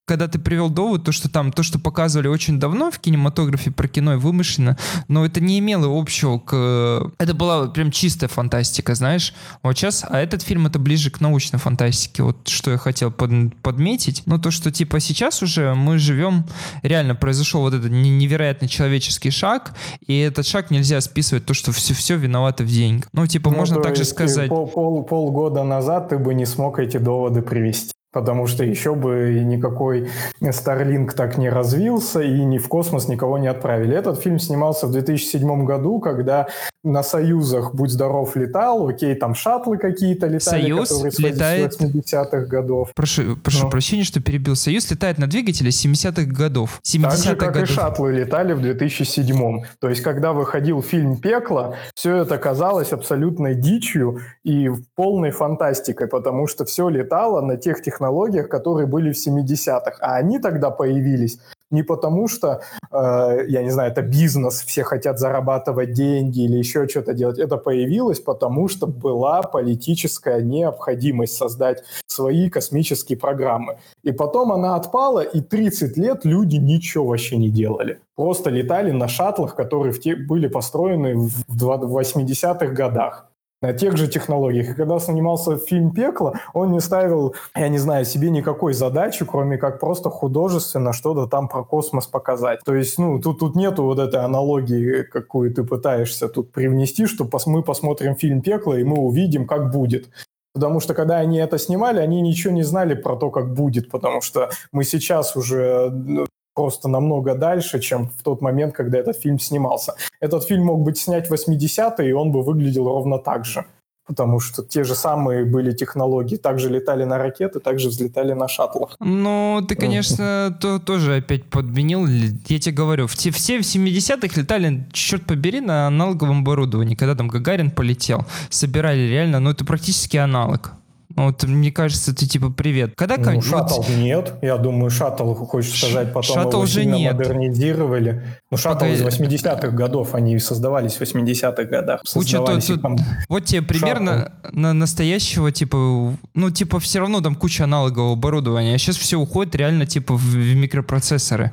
когда ты привел довод, то, что там, то, что показывали очень давно в кинематографе про кино и вымышленно, но это не имело общего к... Это была прям чистая фантастика, знаешь. Вот сейчас, а этот фильм это ближе к научной фантастике, вот что я хотел под- подметить. Ну, то, что типа сейчас уже мы живем, реально произошел вот этот не- невероятный человеческий шаг, и этот шаг нельзя списывать то, что все, все виновато в деньгах. Ну, типа, Ну, можно также сказать... Пол, пол- полгода назад ты бы не смог эти доводы привести. Потому что еще бы никакой Starlink так не развился и ни в космос никого не отправили. Этот фильм снимался в 2007 году, когда на Союзах «Будь здоров» летал, окей, там шаттлы какие-то летали, Союз которые с летает... 80-х годов. Прошу, прошу Ну. прощения, что перебил. Союз летает на двигателе 70-х годов. 70-х Так же, как и годов. шаттлы летали в 2007 То есть, когда выходил фильм «Пекло», все это казалось абсолютной дичью и полной фантастикой, потому что все летало на тех технологиях, которые были в 70-х. А они тогда появились не потому, что, э, я не знаю, это бизнес, все хотят зарабатывать деньги или еще что-то делать. Это появилось потому, что была политическая необходимость создать свои космические программы. И потом она отпала, и 30 лет люди ничего вообще не делали. Просто летали на шаттлах, которые в те, были построены в в 80-х годах на тех же технологиях. И когда снимался фильм «Пекло», он не ставил, я не знаю, себе никакой задачи, кроме как просто художественно что-то там про космос показать. То есть, ну, тут, тут нету вот этой аналогии, какую ты пытаешься тут привнести, что пос- мы посмотрим фильм «Пекло», и мы увидим, как будет. Потому что когда они это снимали, они ничего не знали про то, как будет, потому что мы сейчас уже ну, просто намного дальше, чем в тот момент, когда этот фильм снимался. Этот фильм мог быть снять в 80-е, и он бы выглядел ровно так же. Потому что те же самые были технологии. Также летали на ракеты, также взлетали на шаттлах. Ну, ты, конечно, то, тоже опять подменил. Я тебе говорю, в те- все в 70-х летали, черт побери, на аналоговом оборудовании. Когда там Гагарин полетел, собирали реально, ну, это практически аналог. Ну, Вот, мне кажется, ты типа привет. Когда Ну, ка- вот- шаттл нет. Я думаю, шаттл, хочешь сказать, потом шаттл его уже сильно нет. модернизировали. Ну, шаттл из 80-х годов, они создавались в 80-х годах. Куча тут- и там Вот тебе примерно на настоящего, типа, ну, типа, все равно там куча аналогового оборудования. А сейчас все уходит реально, типа, в, в микропроцессоры.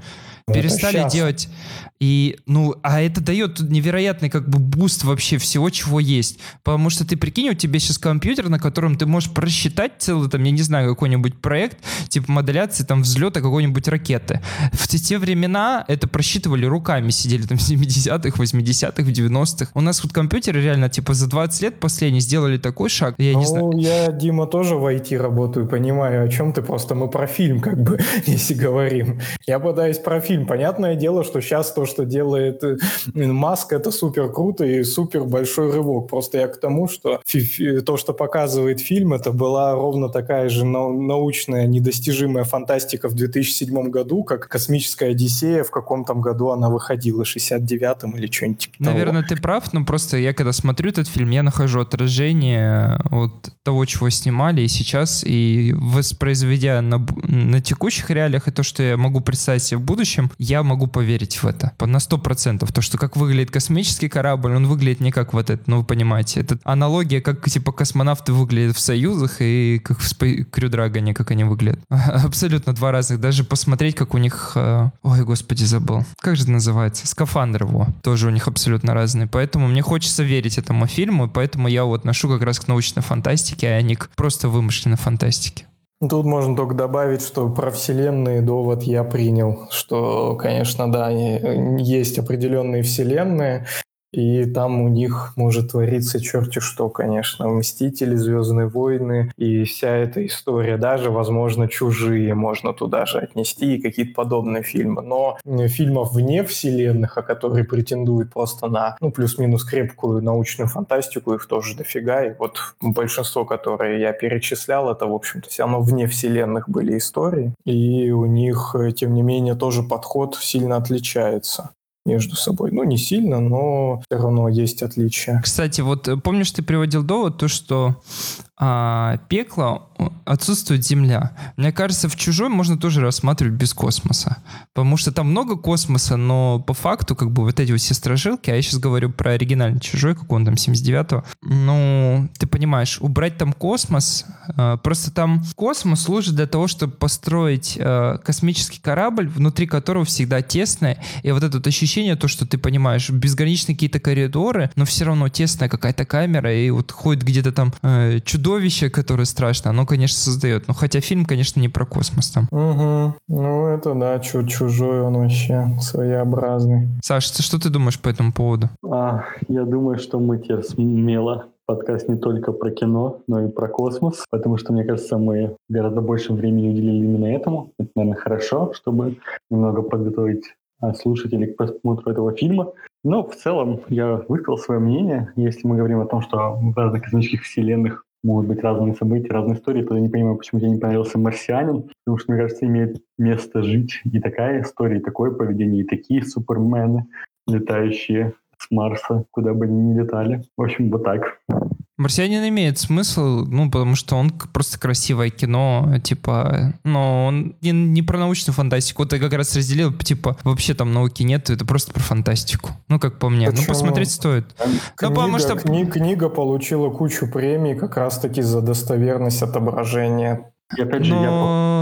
Ну, Перестали делать. И, ну, а это дает невероятный, как бы, буст вообще всего, чего есть. Потому что ты прикинь, у тебя сейчас компьютер, на котором ты можешь просчитать целый, там, я не знаю, какой-нибудь проект, типа модуляции, там, взлета какой-нибудь ракеты. В те, те времена это просчитывали руками, сидели там в 70-х, 80-х, в 90-х. У нас вот компьютеры реально, типа, за 20 лет последние сделали такой шаг, я не знаю. Ну, я, Дима, тоже в IT работаю, понимаю, о чем ты, просто мы про фильм, как бы, [laughs] если говорим. Я пытаюсь про фильм. Понятное дело, что сейчас то, что делает э, Маск, это супер круто и супер большой рывок. Просто я к тому, что то, что показывает фильм, это была ровно такая же нау- научная недостижимая фантастика в 2007 году, как «Космическая Одиссея» в каком там году она выходила, 69-м или что-нибудь типа того. Наверное, ты прав, но просто я когда смотрю этот фильм, я нахожу отражение от того, чего снимали и сейчас, и воспроизведя на, на текущих реалиях и то, что я могу представить себе в будущем, я могу поверить в это. На 100%. То, что как выглядит космический корабль, он выглядит не как вот это, ну вы понимаете. Это аналогия, как типа космонавты выглядят в Союзах и как в Крю Драгоне, как они выглядят. [laughs] Абсолютно два разных. Даже посмотреть, как у них... э, Ой, господи, забыл. Как же это называется? Скафандр его. Тоже у них абсолютно разные. Поэтому мне хочется верить этому фильму, поэтому я вот отношу как раз к научной фантастике, а не к просто вымышленной фантастике. Тут можно только добавить, что про вселенные довод я принял, что, конечно, да, и- есть определенные вселенные, и там у них может твориться черти что, конечно. Мстители, Звездные войны и вся эта история. Даже, возможно, чужие можно туда же отнести и какие-то подобные фильмы. Но фильмов вне вселенных, а которые претендуют просто на, ну, плюс-минус крепкую научную фантастику, их тоже дофига. И вот большинство, которые я перечислял, это, в общем-то, все равно вне вселенных были истории. И у них, э, тем не менее, тоже подход сильно отличается между собой. Ну, не сильно, но все равно есть отличия. Кстати, вот э, помнишь, ты приводил довод, то, что а, пекло отсутствует Земля. Мне кажется, в чужой можно тоже рассматривать без космоса. Потому что там много космоса, но по факту, как бы вот эти вот все стражилки, а я сейчас говорю про оригинальный чужой, как он там 79-го, ну, ты понимаешь, убрать там космос, э, просто там космос служит для того, чтобы построить э, космический корабль, внутри которого всегда тесно, и вот это вот ощущение, то, что ты понимаешь, безграничные какие-то коридоры, но все равно тесная какая-то камера, и вот ходит где-то там э, чудовище, которое страшно, оно, конечно, создает. Но хотя фильм, конечно, не про космос там. Угу. Ну, это да, чу- чужой он вообще своеобразный. Саша, ты что ты думаешь по этому поводу? А, я думаю, что мы тебя смело подкаст не только про кино, но и про космос, потому что, мне кажется, мы гораздо больше времени уделили именно этому. Это, наверное, хорошо, чтобы немного подготовить а, слушателей к просмотру этого фильма. Но в целом я высказал свое мнение. Если мы говорим о том, что в разных космических вселенных могут быть разные события, разные истории, то я не понимаю, почему тебе не понравился «Марсианин», потому что, мне кажется, имеет место жить и такая история, и такое поведение, и такие супермены, летающие с Марса, куда бы они ни летали. В общем, вот так. «Марсианин» имеет смысл, ну, потому что он просто красивое кино, типа, но он не, не про научную фантастику. Вот я как раз разделил, типа, вообще там науки нет, это просто про фантастику. Ну, как по мне. Ну, Почему? Ну, посмотреть стоит. Книга, ну, потому что... кни, книга получила кучу премий как раз-таки за достоверность отображения и опять же, Но я...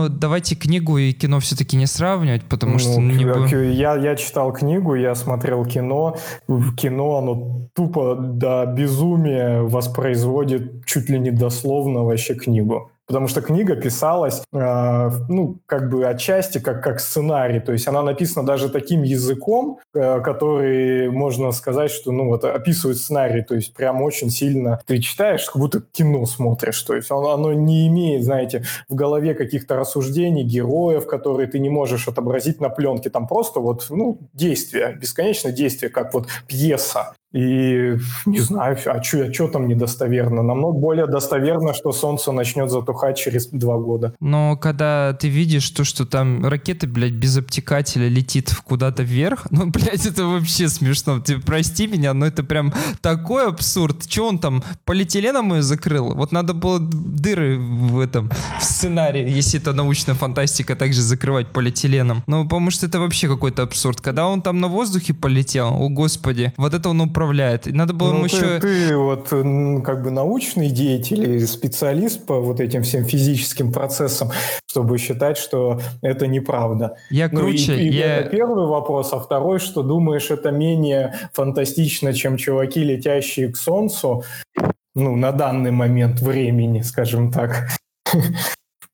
давайте книгу и кино все-таки не сравнивать, потому ну, что... Не я, я читал книгу, я смотрел кино. В кино оно тупо до безумия воспроизводит чуть ли не дословно вообще книгу. Потому что книга писалась, э, ну, как бы отчасти как, как сценарий. То есть она написана даже таким языком, э, который, можно сказать, что, ну, вот описывает сценарий. То есть прям очень сильно ты читаешь, как будто кино смотришь. То есть оно, оно не имеет, знаете, в голове каких-то рассуждений, героев, которые ты не можешь отобразить на пленке. Там просто вот, ну, действие, бесконечное действие, как вот пьеса. И [laughs] не знаю, а что а чё там недостоверно? Намного более достоверно, что Солнце начнет затухать через два года. Но когда ты видишь то, что там ракета, блядь, без обтекателя летит куда-то вверх, [laughs] ну, блядь, это вообще смешно. Ты прости меня, но это прям такой абсурд. Че он там, полиэтиленом ее закрыл? Вот надо было дыры в этом в сценарии, если это научная фантастика, также закрывать полиэтиленом. Ну, потому что это вообще какой-то абсурд. Когда он там на воздухе полетел, о господи, вот это он управляет. надо было ну, ему ты, еще... Ты вот как бы научный деятель и специалист по вот этим всем физическим процессам, чтобы считать, что это неправда. Я ну, круче. И, и я... Это первый вопрос. А второй, что думаешь, это менее фантастично, чем чуваки, летящие к Солнцу, ну, на данный момент времени, скажем так [laughs]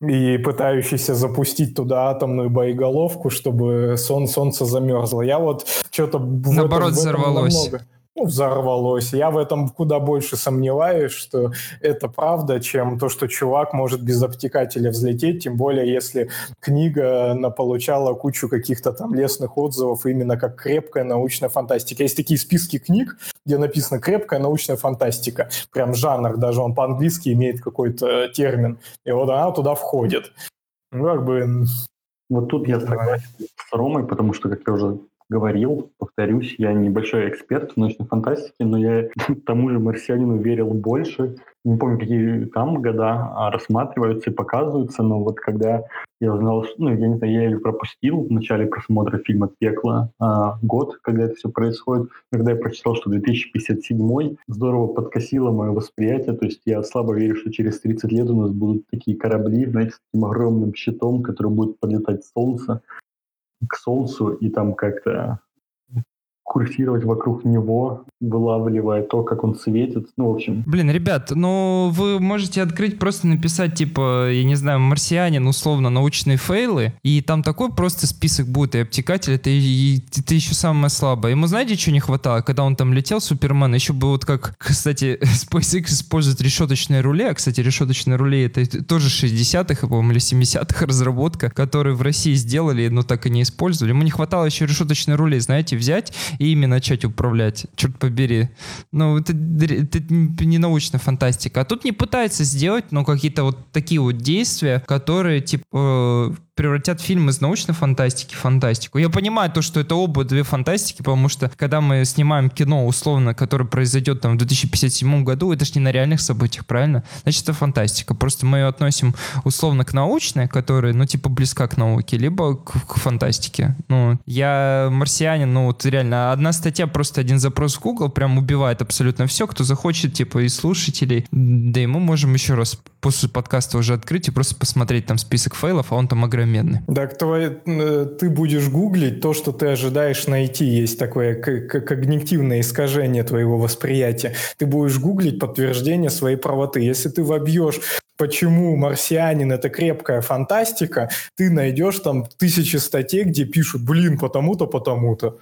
и пытающийся запустить туда атомную боеголовку, чтобы сон, солнце замерзло. Я вот что-то... Наоборот, взорвалось. Намного ну, взорвалось. Я в этом куда больше сомневаюсь, что это правда, чем то, что чувак может без обтекателя взлететь, тем более если книга получала кучу каких-то там лесных отзывов именно как крепкая научная фантастика. Есть такие списки книг, где написано крепкая научная фантастика. Прям жанр, даже он по-английски имеет какой-то термин. И вот она туда входит. Ну, как бы... Вот тут я согласен с Ромой, потому что, как я уже говорил, повторюсь, я небольшой эксперт в научной фантастике, но я [laughs] тому же «Марсианину» верил больше. Не помню, какие там года а рассматриваются и показываются, но вот когда я узнал, ну, я не знаю, я ее пропустил в начале просмотра фильма «Пекло», а, год, когда это все происходит, когда я прочитал, что 2057 здорово подкосило мое восприятие, то есть я слабо верю, что через 30 лет у нас будут такие корабли, знаете, с таким огромным щитом, который будет подлетать с Солнца, к Солнцу и там как-то курсировать вокруг него, вылавливая то, как он светит. Ну, в общем. Блин, ребят, ну вы можете открыть, просто написать, типа, я не знаю, марсианин, условно, научные фейлы, и там такой просто список будет, и обтекатель, это, и, и, это еще самое слабое. Ему знаете, что не хватало? Когда он там летел, Супермен, еще бы вот как, [laughs] кстати, SpaceX использует решеточные рули, а, кстати, решеточные рули это тоже 60-х, по-моему, или 70-х разработка, которые в России сделали, но так и не использовали. Ему не хватало еще решеточные рули, знаете, взять и ими начать управлять. Черт побери. Ну, это, это не научная фантастика. А тут не пытается сделать, но какие-то вот такие вот действия, которые, типа, превратят фильм из научной фантастики в фантастику. Я понимаю то, что это оба две фантастики, потому что когда мы снимаем кино, условно, которое произойдет там в 2057 году, это же не на реальных событиях, правильно? Значит, это фантастика. Просто мы ее относим условно к научной, которая, ну, типа, близка к науке, либо к, к фантастике. Ну, я марсианин, ну, вот реально, одна статья, просто один запрос в Google прям убивает абсолютно все, кто захочет, типа, из слушателей. Да и мы можем еще раз после подкаста уже открыть и просто посмотреть там список фейлов, а он там огромен современный. Так твой, э, ты будешь гуглить то, что ты ожидаешь найти. Есть такое когнитивное искажение твоего восприятия. Ты будешь гуглить подтверждение своей правоты. Если ты вобьешь почему «Марсианин» — это крепкая фантастика, ты найдешь там тысячи статей, где пишут, блин, потому-то, потому-то.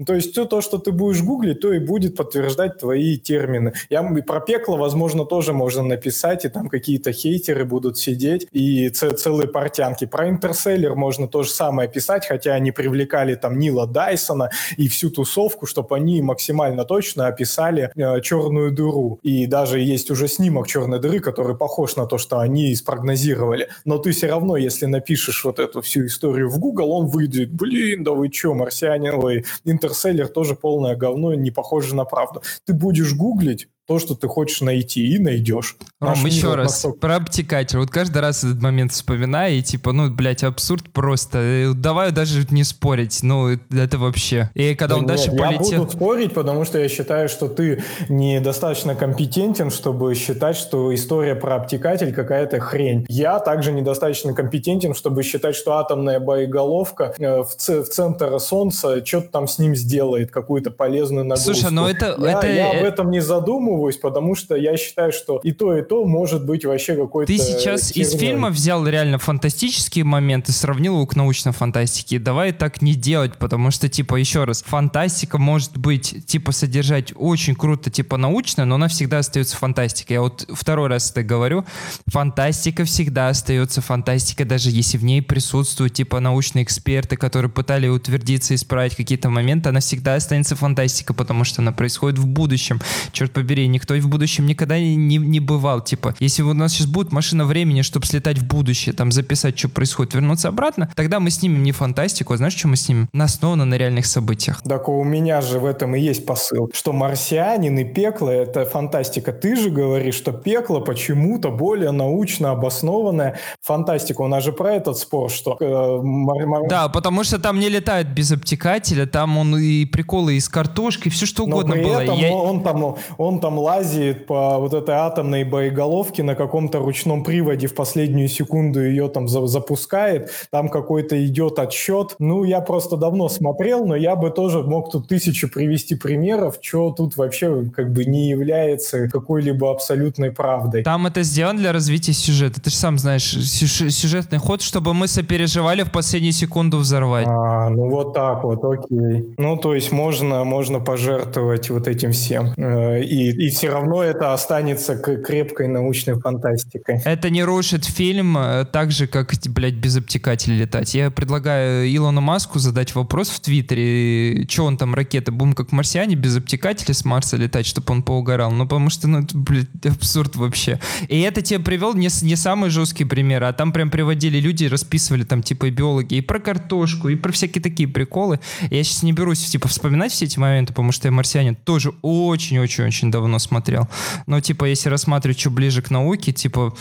Ну, то есть все то, что ты будешь гуглить, то и будет подтверждать твои термины. Я про пекло, возможно, тоже можно написать, и там какие-то хейтеры будут сидеть, и целые портянки. Про интерселлер можно то же самое писать, хотя они привлекали там Нила Дайсона и всю тусовку, чтобы они максимально точно описали э, черную дыру. И даже есть уже снимок черной дыры, который похож на то, что они спрогнозировали. Но ты все равно, если напишешь вот эту всю историю в Google, он выйдет, блин, да вы че, марсиане, ой, интерселлер тоже полное говно, не похоже на правду. Ты будешь гуглить, то, что ты хочешь найти, и найдешь. Ром, еще раз, настолько... про обтекатель. Вот каждый раз этот момент вспоминаю, и типа, ну, блядь, абсурд просто. Э, давай даже не спорить, ну, это вообще. И когда да он нет, дальше я полетел... Я буду спорить, потому что я считаю, что ты недостаточно компетентен, чтобы считать, что история про обтекатель какая-то хрень. Я также недостаточно компетентен, чтобы считать, что атомная боеголовка э, в, ц- в центр Солнца что-то там с ним сделает, какую-то полезную нагрузку. Слушай, ну это... Я, это... я об этом не задумываюсь, задумываюсь, потому что я считаю, что и то, и то может быть вообще какой-то... Ты сейчас херней. из фильма взял реально фантастические моменты, сравнил его к научной фантастике. Давай так не делать, потому что, типа, еще раз, фантастика может быть, типа, содержать очень круто, типа, научно, но она всегда остается фантастикой. Я вот второй раз это говорю. Фантастика всегда остается фантастикой, даже если в ней присутствуют, типа, научные эксперты, которые пытались утвердиться, исправить какие-то моменты, она всегда останется фантастикой, потому что она происходит в будущем. Черт побери, никто и в будущем никогда не, не бывал. Типа, если у нас сейчас будет машина времени, чтобы слетать в будущее, там записать, что происходит, вернуться обратно, тогда мы снимем не фантастику, а знаешь, что мы снимем? На основано на реальных событиях. Так у меня же в этом и есть посыл, что марсианин и пекло — это фантастика. Ты же говоришь, что пекло почему-то более научно обоснованная фантастика. У нас же про этот спор, что... Э, мар- мар... Да, потому что там не летает без обтекателя, там он и приколы из картошки, все что угодно Но при было. Этом Я... он, там, он там лазит по вот этой атомной боеголовке на каком-то ручном приводе в последнюю секунду ее там за запускает, там какой-то идет отсчет. Ну, я просто давно смотрел, но я бы тоже мог тут тысячу привести примеров, что тут вообще как бы не является какой-либо абсолютной правдой. Там это сделано для развития сюжета. Ты же сам знаешь, сюжетный ход, чтобы мы сопереживали в последнюю секунду взорвать. А, ну вот так вот, окей. Ну, то есть можно, можно пожертвовать вот этим всем. Э, и, и все равно это останется крепкой научной фантастикой. Это не рушит фильм э, так же, как, блядь, без обтекателя летать. Я предлагаю Илону Маску задать вопрос в Твиттере, что он там, ракеты, будем как марсиане без обтекателя с Марса летать, чтобы он поугорал. Ну, потому что, ну, это, блядь, [laughs] абсурд вообще. И это тебе привел не, не самый жесткий пример, а там прям приводили люди, расписывали там, типа, и биологи, и про картошку, и про всякие такие приколы. Я сейчас не берусь, типа, вспоминать все эти моменты, потому что я марсианин тоже очень-очень-очень давно смотрел. Но, типа, если рассматривать, что ближе к науке, типа,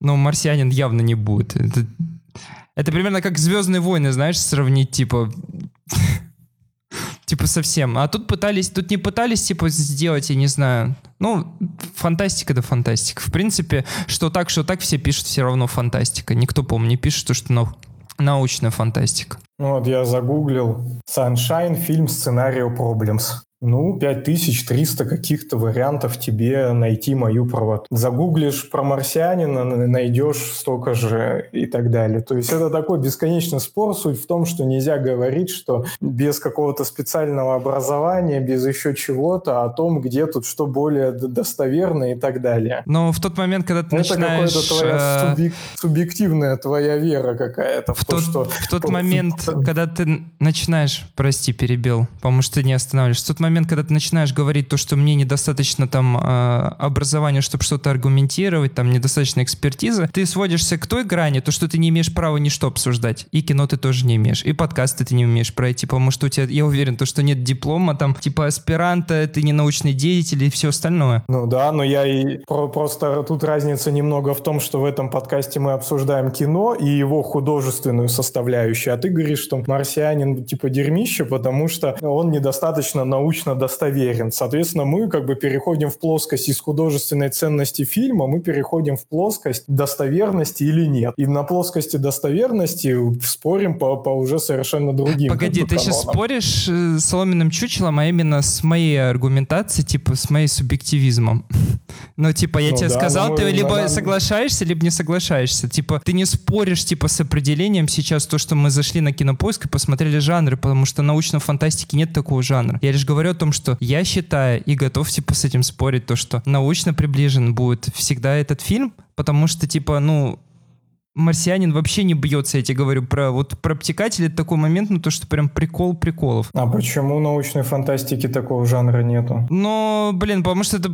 ну, марсианин явно не будет. Это, это примерно как «Звездные войны», знаешь, сравнить, типа... [laughs] Типа совсем. А тут пытались, тут не пытались, типа, сделать, я не знаю. Ну, фантастика да фантастика. В принципе, что так, что так, все пишут все равно фантастика. Никто, по-моему, не пишет, что нау научная фантастика. Вот я загуглил Sunshine фильм сценарию Problems. Ну, 5300 каких-то вариантов тебе найти мою правоту. Загуглишь про марсианина, найдешь столько же и так далее. То есть это такой бесконечный спор. Суть в том, что нельзя говорить, что без какого-то специального образования, без еще чего-то, о том, где тут что более достоверно и так далее. Но в тот момент, когда ты это начинаешь... Это твоя э, субъек... субъективная твоя вера какая-то. В, в, тот, что... в тот [laughs] момент, когда ты начинаешь... Прости, перебил, потому что ты не останавливаешься. В тот момент, момент, когда ты начинаешь говорить то, что мне недостаточно там э, образования, чтобы что-то аргументировать, там недостаточно экспертизы, ты сводишься к той грани, то, что ты не имеешь права ничто обсуждать. И кино ты тоже не имеешь. И подкасты ты не умеешь пройти, потому что у тебя, я уверен, то, что нет диплома, там, типа аспиранта, ты не научный деятель и все остальное. Ну да, но я и про, просто тут разница немного в том, что в этом подкасте мы обсуждаем кино и его художественную составляющую, а ты говоришь, что марсианин типа дерьмище, потому что он недостаточно научный научно достоверен. Соответственно, мы как бы переходим в плоскость из художественной ценности фильма, мы переходим в плоскость достоверности или нет. И на плоскости достоверности спорим по, по уже совершенно другим. Погоди, ты сейчас споришь э, с соломенным чучелом, а именно с моей аргументацией, типа с моей субъективизмом. [laughs] Ну, типа, я ну, тебе да, сказал, мы, ты либо да, соглашаешься, либо не соглашаешься. Типа, ты не споришь, типа, с определением сейчас то, что мы зашли на кинопоиск и посмотрели жанры, потому что научной фантастики нет такого жанра. Я лишь говорю о том, что я считаю и готов, типа, с этим спорить, то, что научно приближен будет всегда этот фильм, потому что, типа, ну, марсианин вообще не бьется, я тебе говорю, про вот про обтекатель это такой момент, ну то, что прям прикол приколов. А почему научной фантастики такого жанра нету? Ну, блин, потому что это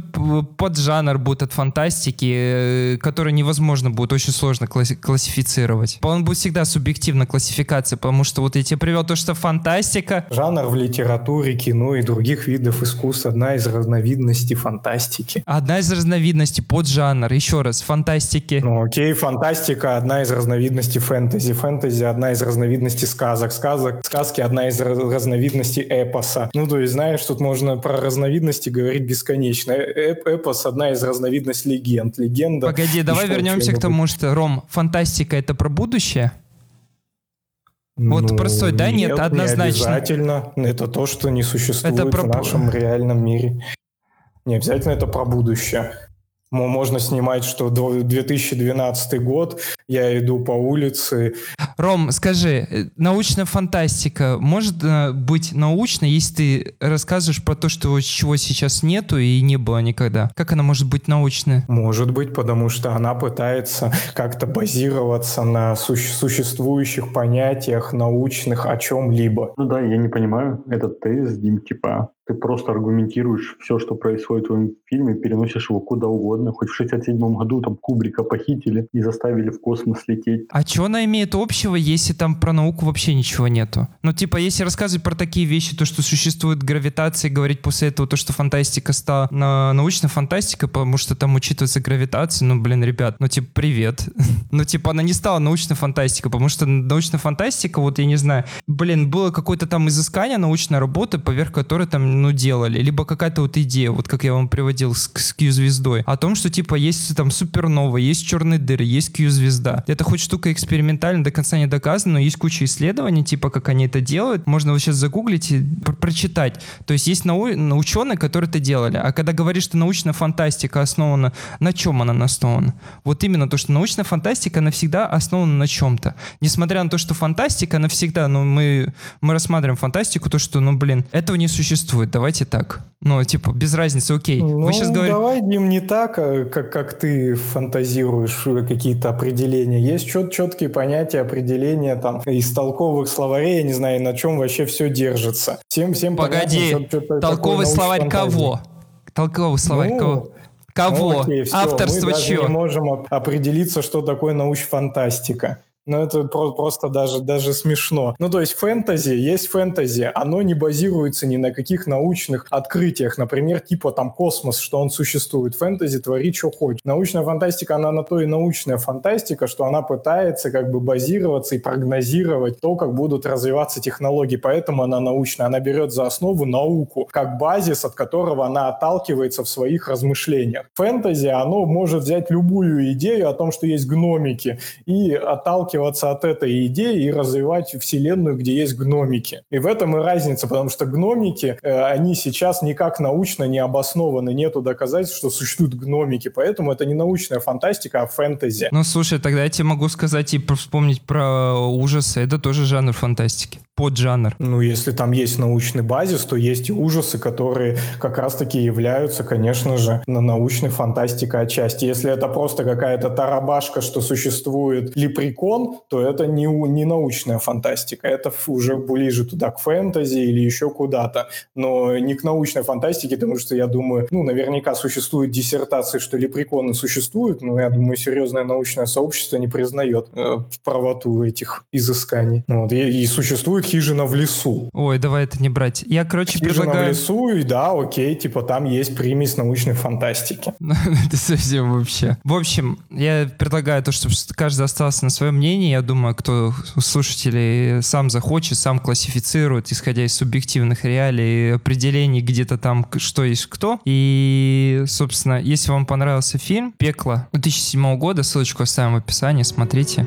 поджанр будет от фантастики, э, который невозможно будет, очень сложно класси- классифицировать. Он будет всегда субъективна классификация, потому что вот я тебе привел то, что фантастика... Жанр в литературе, кино и других видов искусств одна из разновидностей фантастики. Одна из разновидностей, поджанр, еще раз, фантастики. Ну окей, фантастика одна одна из разновидностей фэнтези. Фэнтези одна из разновидностей сказок. Сказок, сказки одна из разновидностей эпоса. Ну, то есть, знаешь, тут можно про разновидности говорить бесконечно. Э, эп эпос одна из разновидностей легенд. Легенда... Погоди, давай вернемся к тому, что, Ром, фантастика — это про будущее? Вот ну, простой, да, нет, нет однозначно. Не обязательно. Это то, что не существует это про... в нашем реальном мире. Не обязательно это про будущее. Можно снимать, что 2012 год, я иду по улице. Ром, скажи, э, научная фантастика может э, быть научной, если ты рассказываешь про то, что чего сейчас нету и не было никогда? Как она может быть научной? Может быть, потому что она пытается как-то базироваться на суще- существующих понятиях научных о чем-либо. Ну да, я не понимаю этот тезис, Дим, типа ты просто аргументируешь все, что происходит в твоем фильме, переносишь его куда угодно. Хоть в 67 году там Кубрика похитили и заставили в космос лететь. А что она имеет общего, если там про науку вообще ничего нету? Ну, типа, если рассказывать про такие вещи, то, что существует гравитация, говорить после этого то, что фантастика стала на научная фантастика, потому что там учитывается гравитация, ну, блин, ребят, ну, типа, привет. [laughs] ну, типа, она не стала научной фантастикой, потому что научная фантастика, вот, я не знаю, блин, было какое-то там изыскание, научная работа, поверх которой там ну, делали, либо какая-то вот идея, вот как я вам приводил с, с Q-звездой, о том, что, типа, есть там супернова, есть черные дыры, есть Q-звезда. Это хоть штука экспериментальная, до конца не доказана, но есть куча исследований, типа, как они это делают. Можно вот сейчас загуглить и про прочитать. То есть есть нау ученые, которые это делали. А когда говоришь, что научная фантастика основана, на чем она основана? Вот именно то, что научная фантастика, она всегда основана на чем-то. Несмотря на то, что фантастика, она всегда, ну, мы, мы рассматриваем фантастику, то, что, ну, блин, этого не существует давайте так. Ну, типа, без разницы, окей. Ну, Вы сейчас говорите... давай, Дим, не так, а как, как ты фантазируешь какие-то определения. Есть чет, четкие понятия, определения там из толковых словарей, я не знаю, на чем вообще все держится. Всем, всем Погоди, понятно, что, что толковый словарь фантазии. кого? Толковый словарь ну, кого? Кого? Ну, окей, все. Авторство Мы даже не можем определиться, что такое научфантастика. Ну, это просто даже, даже смешно. Ну, то есть фэнтези, есть фэнтези, оно не базируется ни на каких научных открытиях, например, типа там космос, что он существует. Фэнтези твори, что хочешь. Научная фантастика, она на то и научная фантастика, что она пытается как бы базироваться и прогнозировать то, как будут развиваться технологии, поэтому она научная. Она берет за основу науку, как базис, от которого она отталкивается в своих размышлениях. Фэнтези, оно может взять любую идею о том, что есть гномики, и отталкиваться отталкиваться от этой идеи и развивать вселенную, где есть гномики. И в этом и разница, потому что гномики, э, они сейчас никак научно не обоснованы, нету доказательств, что существуют гномики, поэтому это не научная фантастика, а фэнтези. Ну, слушай, тогда я тебе могу сказать и вспомнить про ужасы, это тоже жанр фантастики поджанр. Ну, если там есть научный базис, то есть и ужасы, которые как раз-таки являются, конечно же, на научной фантастикой отчасти. Если это просто какая-то тарабашка, что существует лепрекон, то это не, не научная фантастика. Это уже ближе туда, к фэнтези или еще куда-то. Но не к научной фантастике, потому что, я думаю, ну, наверняка существуют диссертации, что лепреконы существуют, но я думаю, серьезное научное сообщество не признает э, правоту этих изысканий. Вот. И, и существует «Хижина в лесу». Ой, давай это не брать. Я, короче, «Хижина предлагаю... в лесу», и да, окей, типа там есть примесь научной фантастики. [laughs] Это совсем вообще. В общем, я предлагаю то, чтобы каждый остался на своем мнении. Я думаю, кто слушателей сам захочет, сам классифицирует, исходя из субъективных реалий, определений где-то там, что есть кто. И, собственно, если вам понравился фильм «Пекло» 2007 года, ссылочку оставим в описании, смотрите.